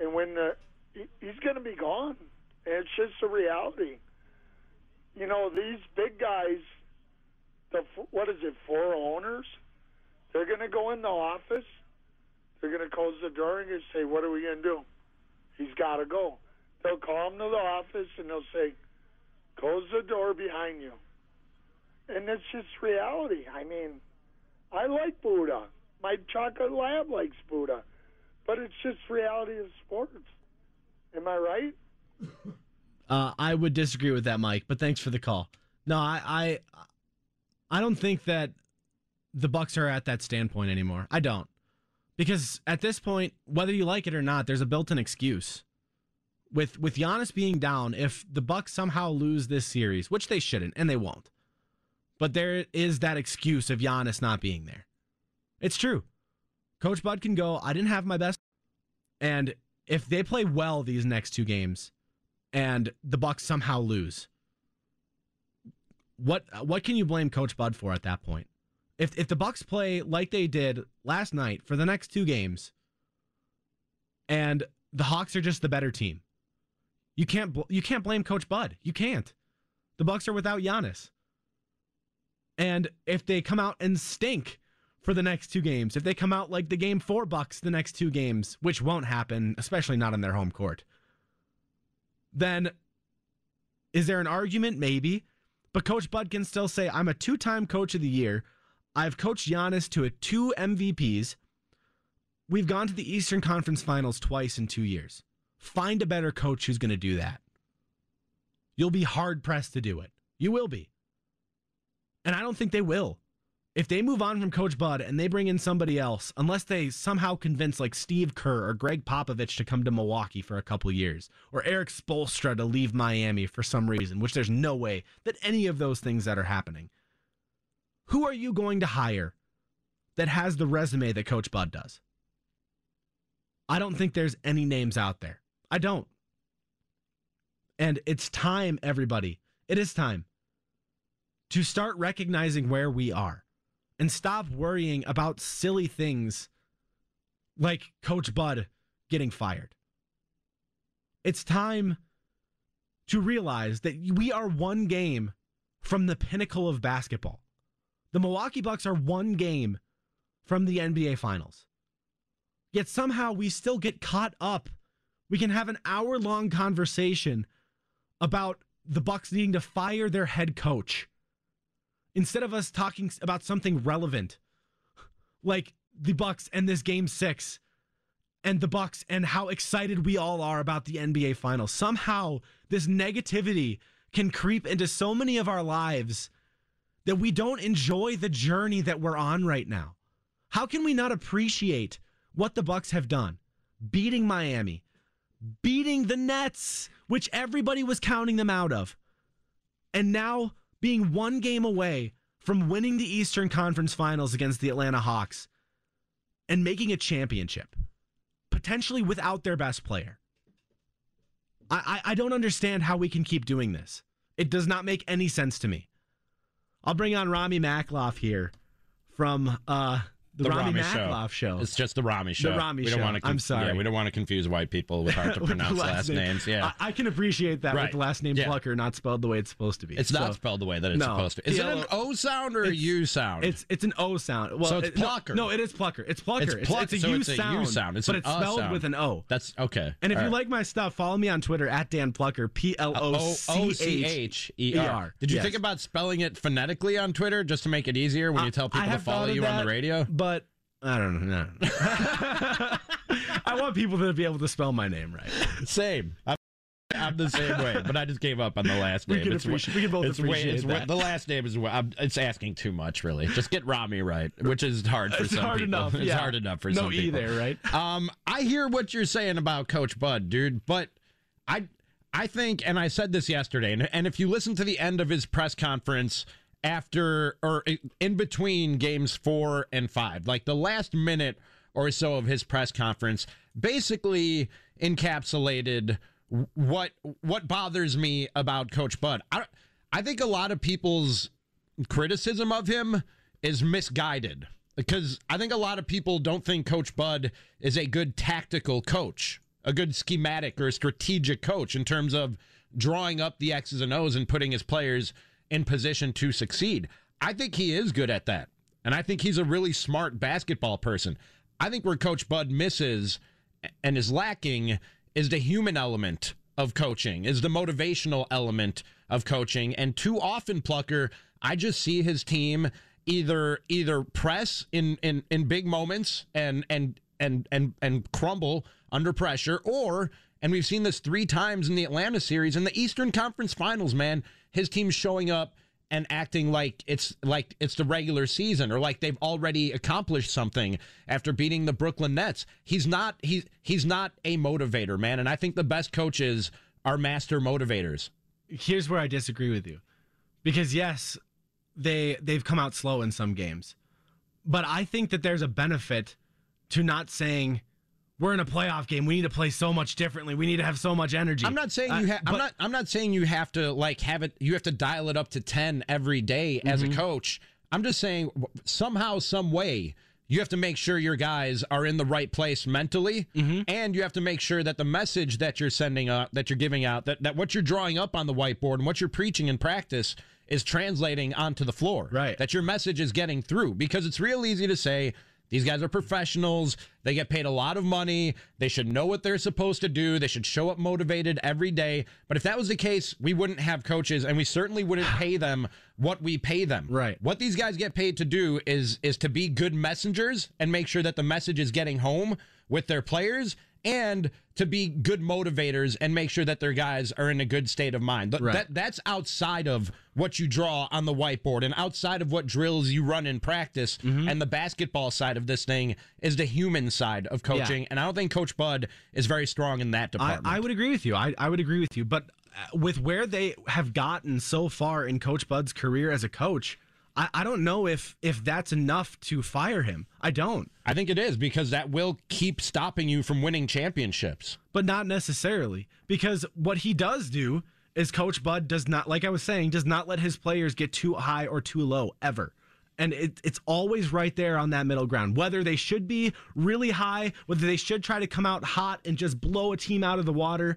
and win the, he, he's going to be gone. And it's just a reality. You know, these big guys, the what is it, four owners? They're going to go in the office. They're going to close the door and say, "What are we going to do?" He's got to go. They'll call him to the office and they'll say, "Close the door behind you." And it's just reality. I mean, I like Buddha. My chocolate lab likes Buddha, but it's just reality of sports. Am I right? (laughs) Uh, I would disagree with that, Mike. But thanks for the call. No, I, I, I don't think that the Bucks are at that standpoint anymore. I don't, because at this point, whether you like it or not, there's a built-in excuse. With with Giannis being down, if the Bucks somehow lose this series, which they shouldn't, and they won't, but there is that excuse of Giannis not being there. It's true. Coach Bud can go. I didn't have my best, and if they play well these next two games and the Bucks somehow lose, what what can you blame Coach Bud for at that point? If if the Bucks play like they did last night for the next two games, and the Hawks are just the better team, you can't you can't blame Coach Bud. You can't. The Bucks are without Giannis, and if they come out and stink for the next two games, if they come out like the game four Bucks the next two games, which won't happen, especially not in their home court, then is there an argument? Maybe. But Coach Bud can still say, I'm a two time coach of the year. I've coached Giannis to a two MVPs. We've gone to the Eastern Conference Finals twice in two years. Find a better coach who's going to do that. You'll be hard pressed to do it. You will be. And I don't think they will if they move on from Coach Bud and they bring in somebody else, unless they somehow convince like Steve Kerr or Gregg Popovich to come to Milwaukee for a couple years, or Erik Spoelstra to leave Miami for some reason, which there's no way that any of those things that are happening. Who are you going to hire that has the resume that Coach Bud does? I don't think there's any names out there. I don't. And it's time, everybody. It is time to start recognizing where we are and stop worrying about silly things like Coach Bud getting fired. It's time to realize that we are one game from the pinnacle of basketball. The Milwaukee Bucks are one game from the NBA Finals. Yet somehow we still get caught up. We can have an hour long conversation about the Bucks needing to fire their head coach instead of us talking about something relevant like the Bucks and this game 6 and the Bucks and how excited we all are about the NBA finals. Somehow this negativity can creep into so many of our lives that we don't enjoy the journey that we're on right now. How can we not appreciate what the Bucks have done? Beating Miami, beating the Nets, which everybody was counting them out of. And now being one game away from winning the Eastern Conference Finals against the Atlanta Hawks and making a championship, potentially without their best player. I, I, I don't understand how we can keep doing this. It does not make any sense to me. I'll bring on Rami Makloff here from uh, the, the Rami, Rami Makloff show. It's just the Rami show. The Rami we show. don't want to I'm sorry. Yeah, we don't want to confuse white people with hard (laughs) to pronounce last, name. names. Yeah. I, I can appreciate that Right. with the last name Yeah. Plocher not spelled the way it's supposed to be. It's So- not spelled the way that it's No. supposed to. Is it an O sound or a U sound? It's it's an O sound. Well, So it's it- no- Plocher. No, it is Plocher. It's Plocher. It's It's, pluck- it's a so U it's a U sound, sound. It's but it's spelled sound. with an O. That's okay. And if All you right. like my stuff, follow me on Twitter at Dan Plocher. P L O C H E R. Did you think about spelling it phonetically on Twitter just to make it easier when you tell people to follow you on the radio? But I don't know. (laughs) I want people to be able to spell my name right. Same. I'm, I'm the same way, but I just gave up on the last We name. can It's appreciate- we can both it's way- appreciate it's wa- that. the last name is. wa- I'm, it's asking too much, really. Just get Rami right, which is hard for It's some hard people. enough, It's yeah. hard enough for No some E people. there, right? Um, I hear what you're saying about Coach Bud, dude, but I I think, and I said this yesterday, and, and if you listen to the end of his press conference after or in between games four and five, like the last minute or so of his press conference, basically encapsulated what what bothers me about Coach Bud. I I think a lot of people's criticism of him is misguided. because I think a lot of people don't think Coach Bud is a good tactical coach, a good schematic or strategic coach in terms of drawing up the X's and O's and putting his players in position to succeed. I think he is good at that. And I think he's a really smart basketball person. I think where Coach Bud misses and is lacking is the human element of coaching, is the motivational element of coaching. And too often, Plocher, I just see his team either either press in in, in big moments and and and and and crumble under pressure, or and we've seen this three times in the Atlanta series in the Eastern Conference Finals. Man, his team's showing up and acting like it's like it's the regular season or like they've already accomplished something after beating the Brooklyn Nets. He's not he's he's not a motivator, man, and I think the best coaches are master motivators. Here's where I disagree with you. Because yes, they they've come out slow in some games. But I think that there's a benefit to not saying we're in a playoff game. We need to play so much differently. We need to have so much energy. I'm not saying you have. I'm not. I'm not saying you have to like have it. You have to dial it up to ten every day as Mm-hmm. a coach. I'm just saying somehow, some way, you have to make sure your guys are in the right place mentally, Mm-hmm. and you have to make sure that the message that you're sending out, that you're giving out, that that what you're drawing up on the whiteboard and what you're preaching in practice is translating onto the floor. Right. That your message is getting through because it's real easy to say. These guys are professionals. They get paid a lot of money. They should know what they're supposed to do. They should show up motivated every day. But if that was the case, we wouldn't have coaches and we certainly wouldn't pay them what we pay them. Right. What these guys get paid to do is is to be good messengers and make sure that the message is getting home with their players and to be good motivators and make sure that their guys are in a good state of mind. Th- Right. That that's outside of what you draw on the whiteboard and outside of what drills you run in practice. Mm-hmm. And the basketball side of this thing is the human side of coaching. Yeah. And I don't think Coach Bud is very strong in that department. I would agree with you. I, I would agree with you. But uh, with where they have gotten so far in Coach Bud's career as a coach, I, I don't know if if that's enough to fire him. I don't. I think it is because that will keep stopping you from winning championships. But not necessarily. Because what he does do is Coach Bud does not, like I was saying, does not let his players get too high or too low ever. And it, it's always right there on that middle ground. Whether they should be really high, whether they should try to come out hot and just blow a team out of the water,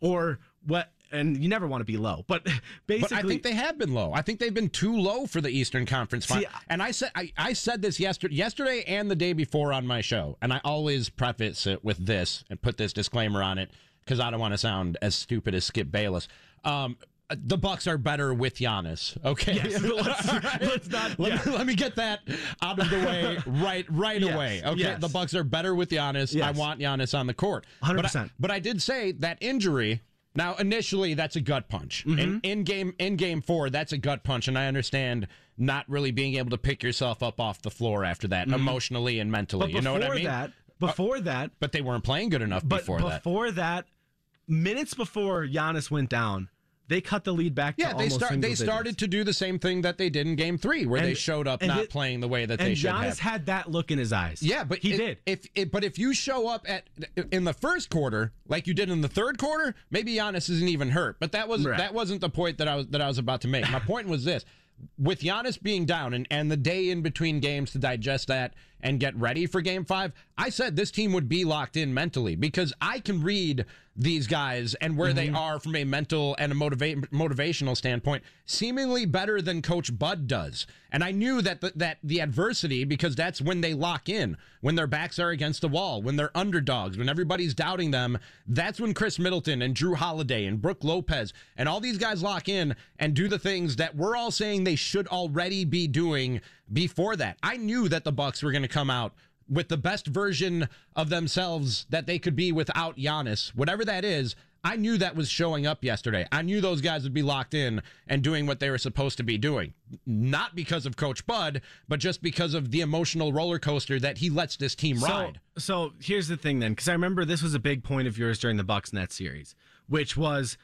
or what. And you never want to be low, but basically, (laughs) But I think they have been low. I think they've been too low for the Eastern Conference Final. and I said I, I said this yesterday, yesterday and the day before on my show, and I always preface it with this and put this disclaimer on it because I don't want to sound as stupid as Skip Bayless. Um, the Bucks are better with Giannis. Okay, Yes, (laughs) let's- (laughs) let's not- let, yeah. me, let me get that out of the way right right Yes, away. Okay, yes. the Bucks are better with Giannis. I want Giannis on the court. 100%. but I did say that injury. Now, initially, that's a gut punch. Mm-hmm. In, in game, in game four, that's a gut punch, and I understand not really being able to pick yourself up off the floor after that, emotionally and mentally. Mm-hmm. You know what I before mean? that, before that, but they weren't playing good enough but before that. before that, minutes before Giannis went down, they cut the lead back. Yeah, to they almost start. They digits. started to do the same thing that they did in Game Three, where they showed up not it- playing the way that they should Giannis have. had that look in his eyes. Yeah, but he it- did. If it, but if you show up at in the first quarter like you did in the third quarter, maybe Giannis isn't even hurt. But that was Right. that wasn't the point that I was that I was about to make. My (laughs) point was this: with Giannis being down and and the day in between games to digest that and get ready for Game Five, I said this team would be locked in mentally because I can read these guys and where they mm-hmm. are from a mental and a motiva- motivational standpoint seemingly better than coach Bud does. And I knew that the, that the adversity because that's when they lock in, when their backs are against the wall, when they're underdogs, when everybody's doubting them, that's when Khris Middleton and Jrue Holiday and Brook Lopez and all these guys lock in and do the things that we're all saying they should already be doing before that. I knew that the Bucks were going to come out with the best version of themselves that they could be without Giannis, whatever that is. I knew that was showing up yesterday. I knew those guys would be locked in and doing what they were supposed to be doing. Not because of Coach Bud, but just because of the emotional roller coaster that he lets this team So, ride. so here's the thing then, because I remember this was a big point of yours during the Bucks Net series, which was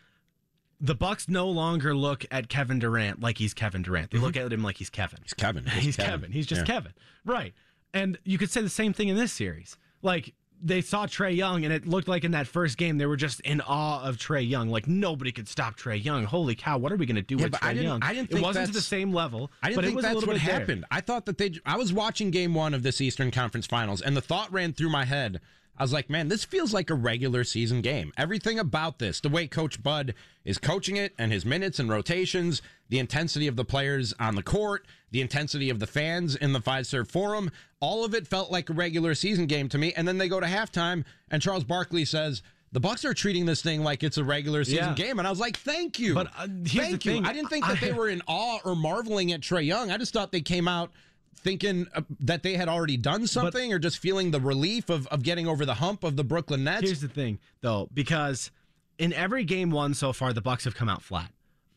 the Bucks no longer look at Kevin Durant like he's Kevin Durant. They mm-hmm. look at him like he's Kevin. He's Kevin. (laughs) He's, Kevin. He's just Yeah. Kevin. Right. And you could say the same thing in this series. Like they saw Trae Young, and it looked like in that first game they were just in awe of Trae Young. Like nobody could stop Trae Young. Holy cow! What are we going to do Yeah, with Trae I Young? I didn't it wasn't to the same level. I didn't but think it was that's what bit there. happened. I thought that they. I was watching game one of this Eastern Conference Finals, and the thought ran through my head. I was like, man, this feels like a regular season game. Everything about this, the way Coach Bud is coaching it, and his minutes and rotations, the intensity of the players on the court, the intensity of the fans in the Fiserv Forum, all of it felt like a regular season game to me. And then they go to halftime, and Charles Barkley says. The Bucks are treating this thing like it's a regular season Yeah. game, and I was like, "Thank you." But, uh, Thank you. thing. I didn't think that they were in awe or marveling at Trae Young. I just thought they came out thinking uh, that they had already done something or just feeling the relief of, of getting over the hump of the Brooklyn Nets. Here's the thing, though, because in every game won so far, the Bucks have come out flat.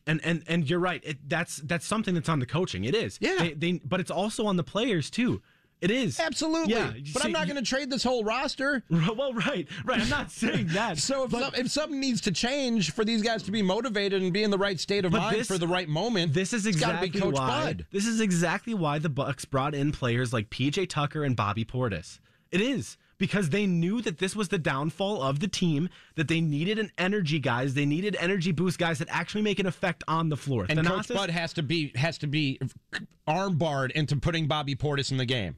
And and and you're right. It, that's that's something that's on the coaching. It is. Yeah. They, they, but it's also on the players too. It is Absolutely. Yeah. but I'm not going to trade this whole roster. (laughs) Well, right, right. I'm not saying that. (laughs) So if, some, if something needs to change for these guys to be motivated and be in the right state of mind this- for the right moment, This is exactly why. Bud. This is exactly why the Bucks brought in players like PJ Tucker and Bobby Portis. It is because they knew that this was the downfall of the team. That they needed an energy guys. They needed energy boost guys that actually make an effect on the floor. And Thanasis- Coach Bud has to be has to be armbarred into putting Bobby Portis in the game.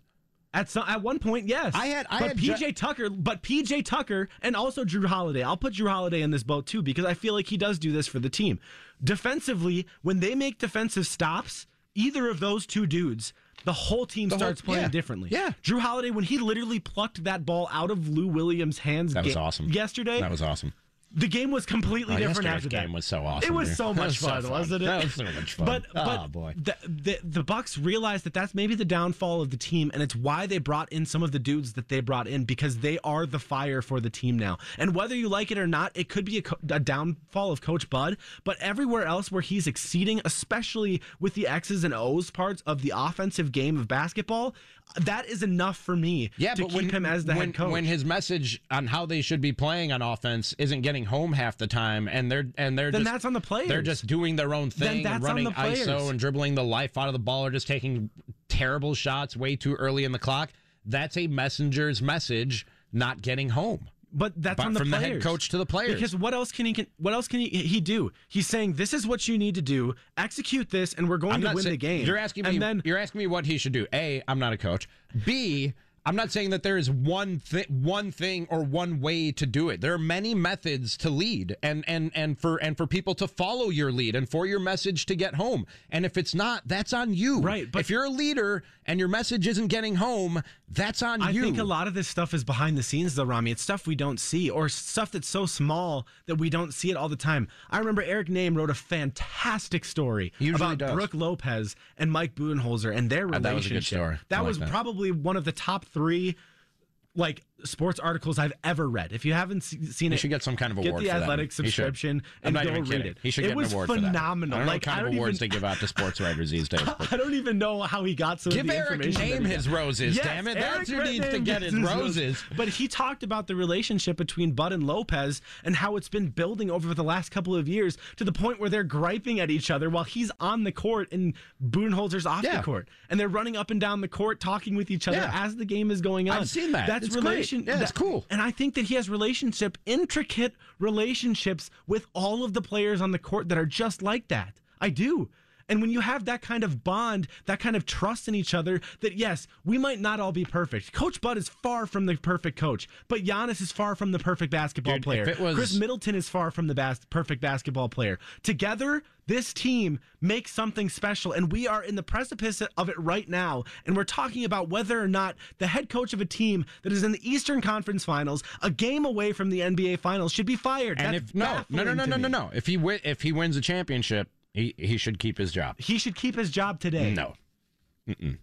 At some, at one point, yes. I had- I but had PJ ju- Tucker, but PJ Tucker and also Jrue Holiday. I'll put Jrue Holiday in this boat too because I feel like he does do this for the team. Defensively, when they make defensive stops, either of those two dudes, the whole team The whole- starts playing yeah, differently. yeah. Jrue Holiday when he literally plucked that ball out of Lou Williams' hands. That was ga- awesome. Yesterday, That was awesome. The game was completely Oh, different after that. game was so awesome, It was dude. so (laughs) much was so fun, fun. wasn't it? That was so much fun. But Oh, but boy. The, the the Bucks realized that that's maybe the downfall of the team, and it's why they brought in some of the dudes that they brought in because they are the fire for the team now. And whether you like it or not, it could be a, co- a downfall of Coach Bud. But everywhere else where he's exceeding, especially with the X's and O's parts of the offensive game of basketball, that is enough for me Yeah, to but keep when, him as the when, head coach. when his message on how they should be playing on offense isn't getting home half the time, and they're and they're Then just, that's on the players. They're just doing their own thing and running. ISO and dribbling the life out of the ball, or just taking terrible shots way too early in the clock. That's a messenger's message not getting home. But that's But on the from the head coach to the players. Because what else can he can, what else can he, he do? He's saying this is what you need to do. Execute this, and we're going I'm to win say- the game. You're asking me. and then you're asking me what he should do. A, I'm not a coach. B, I'm not saying that there is one thi- one thing or one way to do it. There are many methods to lead, and and and for and for people to follow your lead, and for your message to get home. And if it's not, that's on you. Right, but- if you're a leader and your message isn't getting home, that's on I you. I think a lot of this stuff is behind the scenes, though, Rami. It's stuff we don't see, or stuff that's so small that we don't see it all the time. I remember Eric Nehm wrote a fantastic story about does. Brook Lopez and Mike Budenholzer and their Uh, relationship. that was a good story. That like was that. probably one of the top three. Like sports articles I've ever read. If you haven't seen it, you should get some kind of get award the for that athletic one. He should. subscription and go read kidding. it. He should it get was an award for that. phenomenal. I don't know like what kind of awards even, they give out to sports writers these days. (laughs) I don't even know how he got some Give of the Eric information. Nehm his roses, Yes, damn it. That's Eric who needs to get his roses. But he talked about the relationship between Bud and Lopez and how it's been building over the last couple of years to the point where they're griping at each other while he's on the court and Budenholzer's off Yeah. the court, and they're running up and down the court talking with each other Yeah. as the game is going on. I've seen that. That's It's great. Relation. Yeah, it's cool. And I think that he has relationship, intricate relationships with all of the players on the court that are just like that. I do. And when you have that kind of bond, that kind of trust in each other, that yes, we might not all be perfect. Coach Bud is far from the perfect coach, but Giannis is far from the perfect basketball Dude, player. was- Khris Middleton is far from the bas- perfect basketball player. Together, this team makes something special, and we are in the precipice of it right now. And we're talking about whether or not the head coach of a team that is in the Eastern Conference Finals, a game away from the NBA Finals, should be fired. And That's if no, no, no, no, no, no, no. If he wi- if he wins a championship, he he should keep his job. He should keep his job today. No. Mm-mm.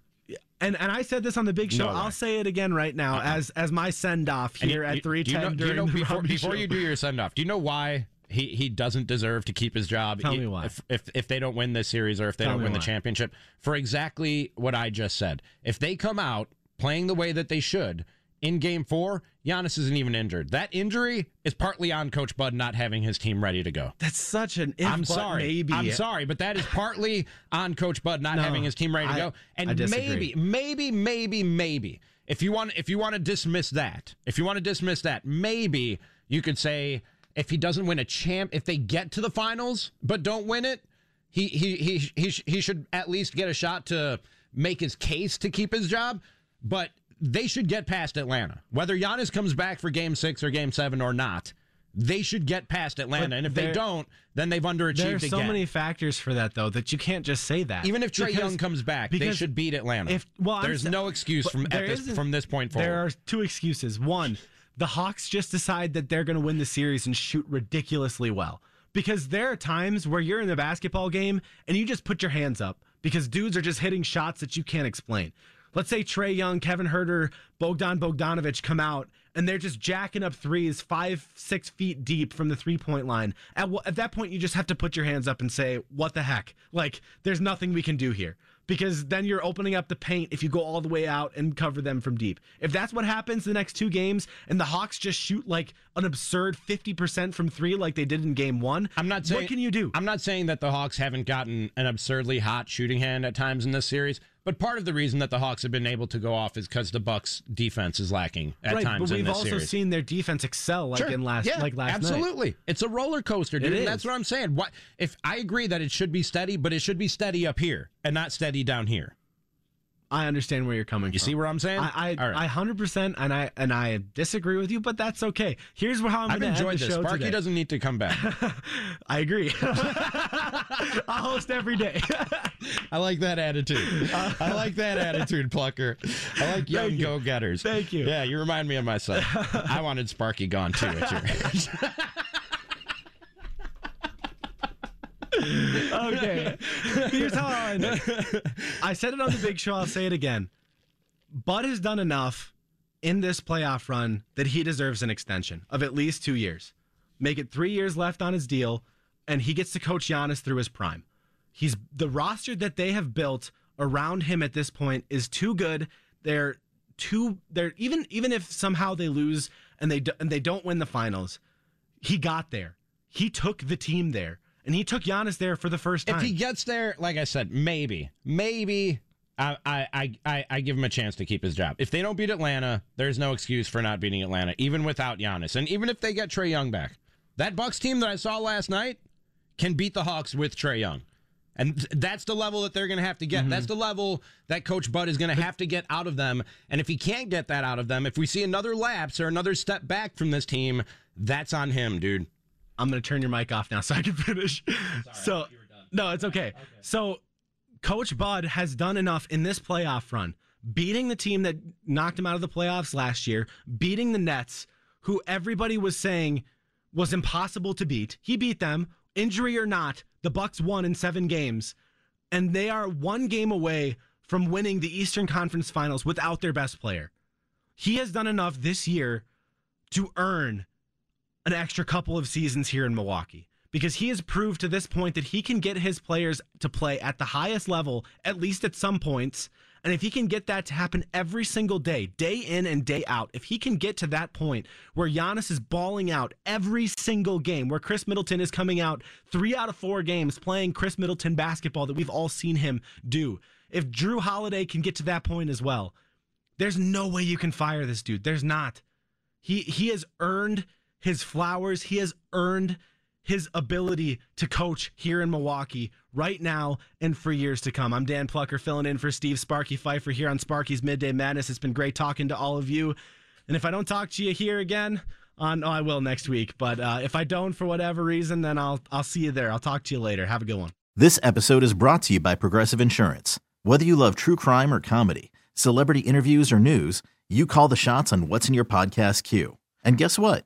And and I said this on the big show. No. I'll say it again right now uh-uh. as as my send off here you- at three do you know, ten you know before, before you do your send off, do you know why he, he doesn't deserve to keep his job? Tell me why. If, if if they don't win this series or if they Tell don't win the championship for exactly what I just said. If they come out playing the way that they should in game four, Giannis isn't even injured. That injury is partly on Coach Bud not having his team ready to go. That's such an if, I'm sorry. maybe. I'm sorry, but that is partly on Coach Bud not No, having his team ready to I- go. And maybe, maybe, maybe, maybe if you want if you want to dismiss that, if you want to dismiss that, maybe you could say if he doesn't win a champ, if they get to the finals but don't win it, he he he he, he should at least get a shot to make his case to keep his job. But they should get past Atlanta, whether Giannis comes back for Game Six or Game Seven or not. They should get past Atlanta, But and if they don't, then they've underachieved There are so again. many factors for that, though, that you can't just say that. Even if Trey Because- Young comes back, they should beat Atlanta. If well, I'm there's no excuse from this, from this point forward. There are two excuses. One, the Hawks just decide that they're going to win the series and shoot ridiculously well. Because there are times where you're in the basketball game and you just put your hands up because dudes are just hitting shots that you can't explain. Let's say Trae Young, Kevin Huerter, Bogdan Bogdanovich come out and they're just jacking up threes five, six feet deep from the three point line. At, wh- at that point, you just have to put your hands up and say, What the heck? Like, there's nothing we can do here. Because then you're opening up the paint if you go all the way out and cover them from deep. If that's what happens the next two games and the Hawks just shoot like an absurd 50% from three like they did in game one, I'm not saying what can you do? I'm not saying that the Hawks haven't gotten an absurdly hot shooting hand at times in this series, but part of the reason that the Hawks have been able to go off is because the Bucks defense is lacking at right, times but we've also series. seen their defense excel like Sure. in last Yeah, like last night. absolutely. It's a roller coaster, dude. It and That's what I'm saying. What if I agree that it should be steady, but it should be steady up here and not steady down here. I understand where you're coming You from. see where I'm saying? I I, All right. I 100% and I and I disagree with you, but that's okay. Here's how I'm I've enjoyed this. show Sparky today. doesn't need to come back. (laughs) I agree. (laughs) I host every day. (laughs) I like that attitude. I like that attitude, Plocher. I like young you. go getters. Thank you. Yeah, you remind me of myself. I wanted Sparky gone too at your age. Okay. Here's how I'll end it. I said it on the big show. I'll say it again. Bud has done enough in this playoff run that he deserves an extension of at least two years. Make it three years left on his deal, and he gets to coach Giannis through his prime. He's the roster that they have built around him at this point is too good. They're too. They're even even if somehow they lose and they do, and they don't win the finals, he got there. He took the team there, and he took Giannis there for the first time. if he gets there, like I said, maybe, maybe I, I, I, I, give him a chance to keep his job. If they don't beat Atlanta, there's no excuse for not beating Atlanta, even without Giannis, and even if they get Trae Young back. That Bucks team that I saw last night can beat the Hawks with Trae Young. And th- that's the level that they're going to have to get. Mm-hmm. That's the level that Coach Bud is going to have to get out of them. And if he can't get that out of them, if we see another lapse or another step back from this team, that's on him, dude. I'm going to turn your mic off now (laughs) so I can finish. so, no, it's okay. So, Coach Bud has done enough in this playoff run, beating the team that knocked him out of the playoffs last year, beating the Nets, who everybody was saying was impossible to beat. He beat them, injury or not. The Bucks won in 7 games, and they are one game away from winning the Eastern Conference Finals without their best player. He has done enough this year to earn an extra couple of seasons here in Milwaukee because he has proved to this point that he can get his players to play at the highest level, at least at some points. And if he can get that to happen every single day, day in and day out, if he can get to that point where Giannis is balling out every single game, where Khris Middleton is coming out three out of four games playing Khris Middleton basketball that we've all seen him do, if Jrue Holiday can get to that point as well, there's no way you can fire this dude. There's not. He he has earned his flowers. He has earned his ability to coach here in Milwaukee right now and for years to come. I'm Dan Plocher filling in for Steve Sparky Pfeiffer here on Sparky's Midday Madness. It's been great talking to all of you. And if I don't talk to you here again, on oh, I will next week. But uh, if I don't for whatever reason, then I'll I'll see you there. I'll talk to you later. Have a good one. This episode is brought to you by Progressive Insurance. Whether you love true crime or comedy, celebrity interviews or news, you call the shots on what's in your podcast queue. And guess what?